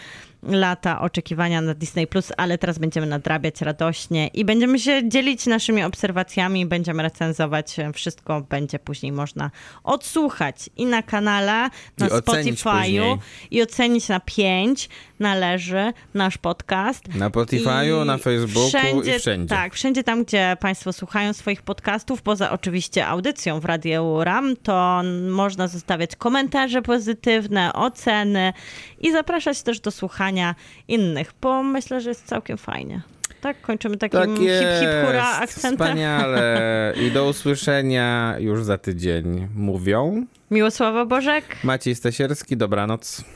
lata oczekiwania na Disney+, Plus, ale teraz będziemy nadrabiać radośnie i będziemy się dzielić naszymi obserwacjami, będziemy recenzować. Wszystko będzie później można odsłuchać i na kanale, na I Spotify'u i ocenić na 5 należy nasz podcast. Na Spotify'u, na Facebooku i wszędzie. Tak, wszędzie tam, gdzie Państwo słuchają swoich podcastów, poza oczywiście audycją w Radiu RAM, to można zostawiać komentarze pozytywne, oceny i zapraszać też do słuchania innych, bo myślę, że jest całkiem fajnie. Tak, kończymy takim Tak hip hip hura akcentem. Wspaniale. I do usłyszenia już za tydzień mówią. Miłosława Bożek. Maciej Stasierski, dobranoc.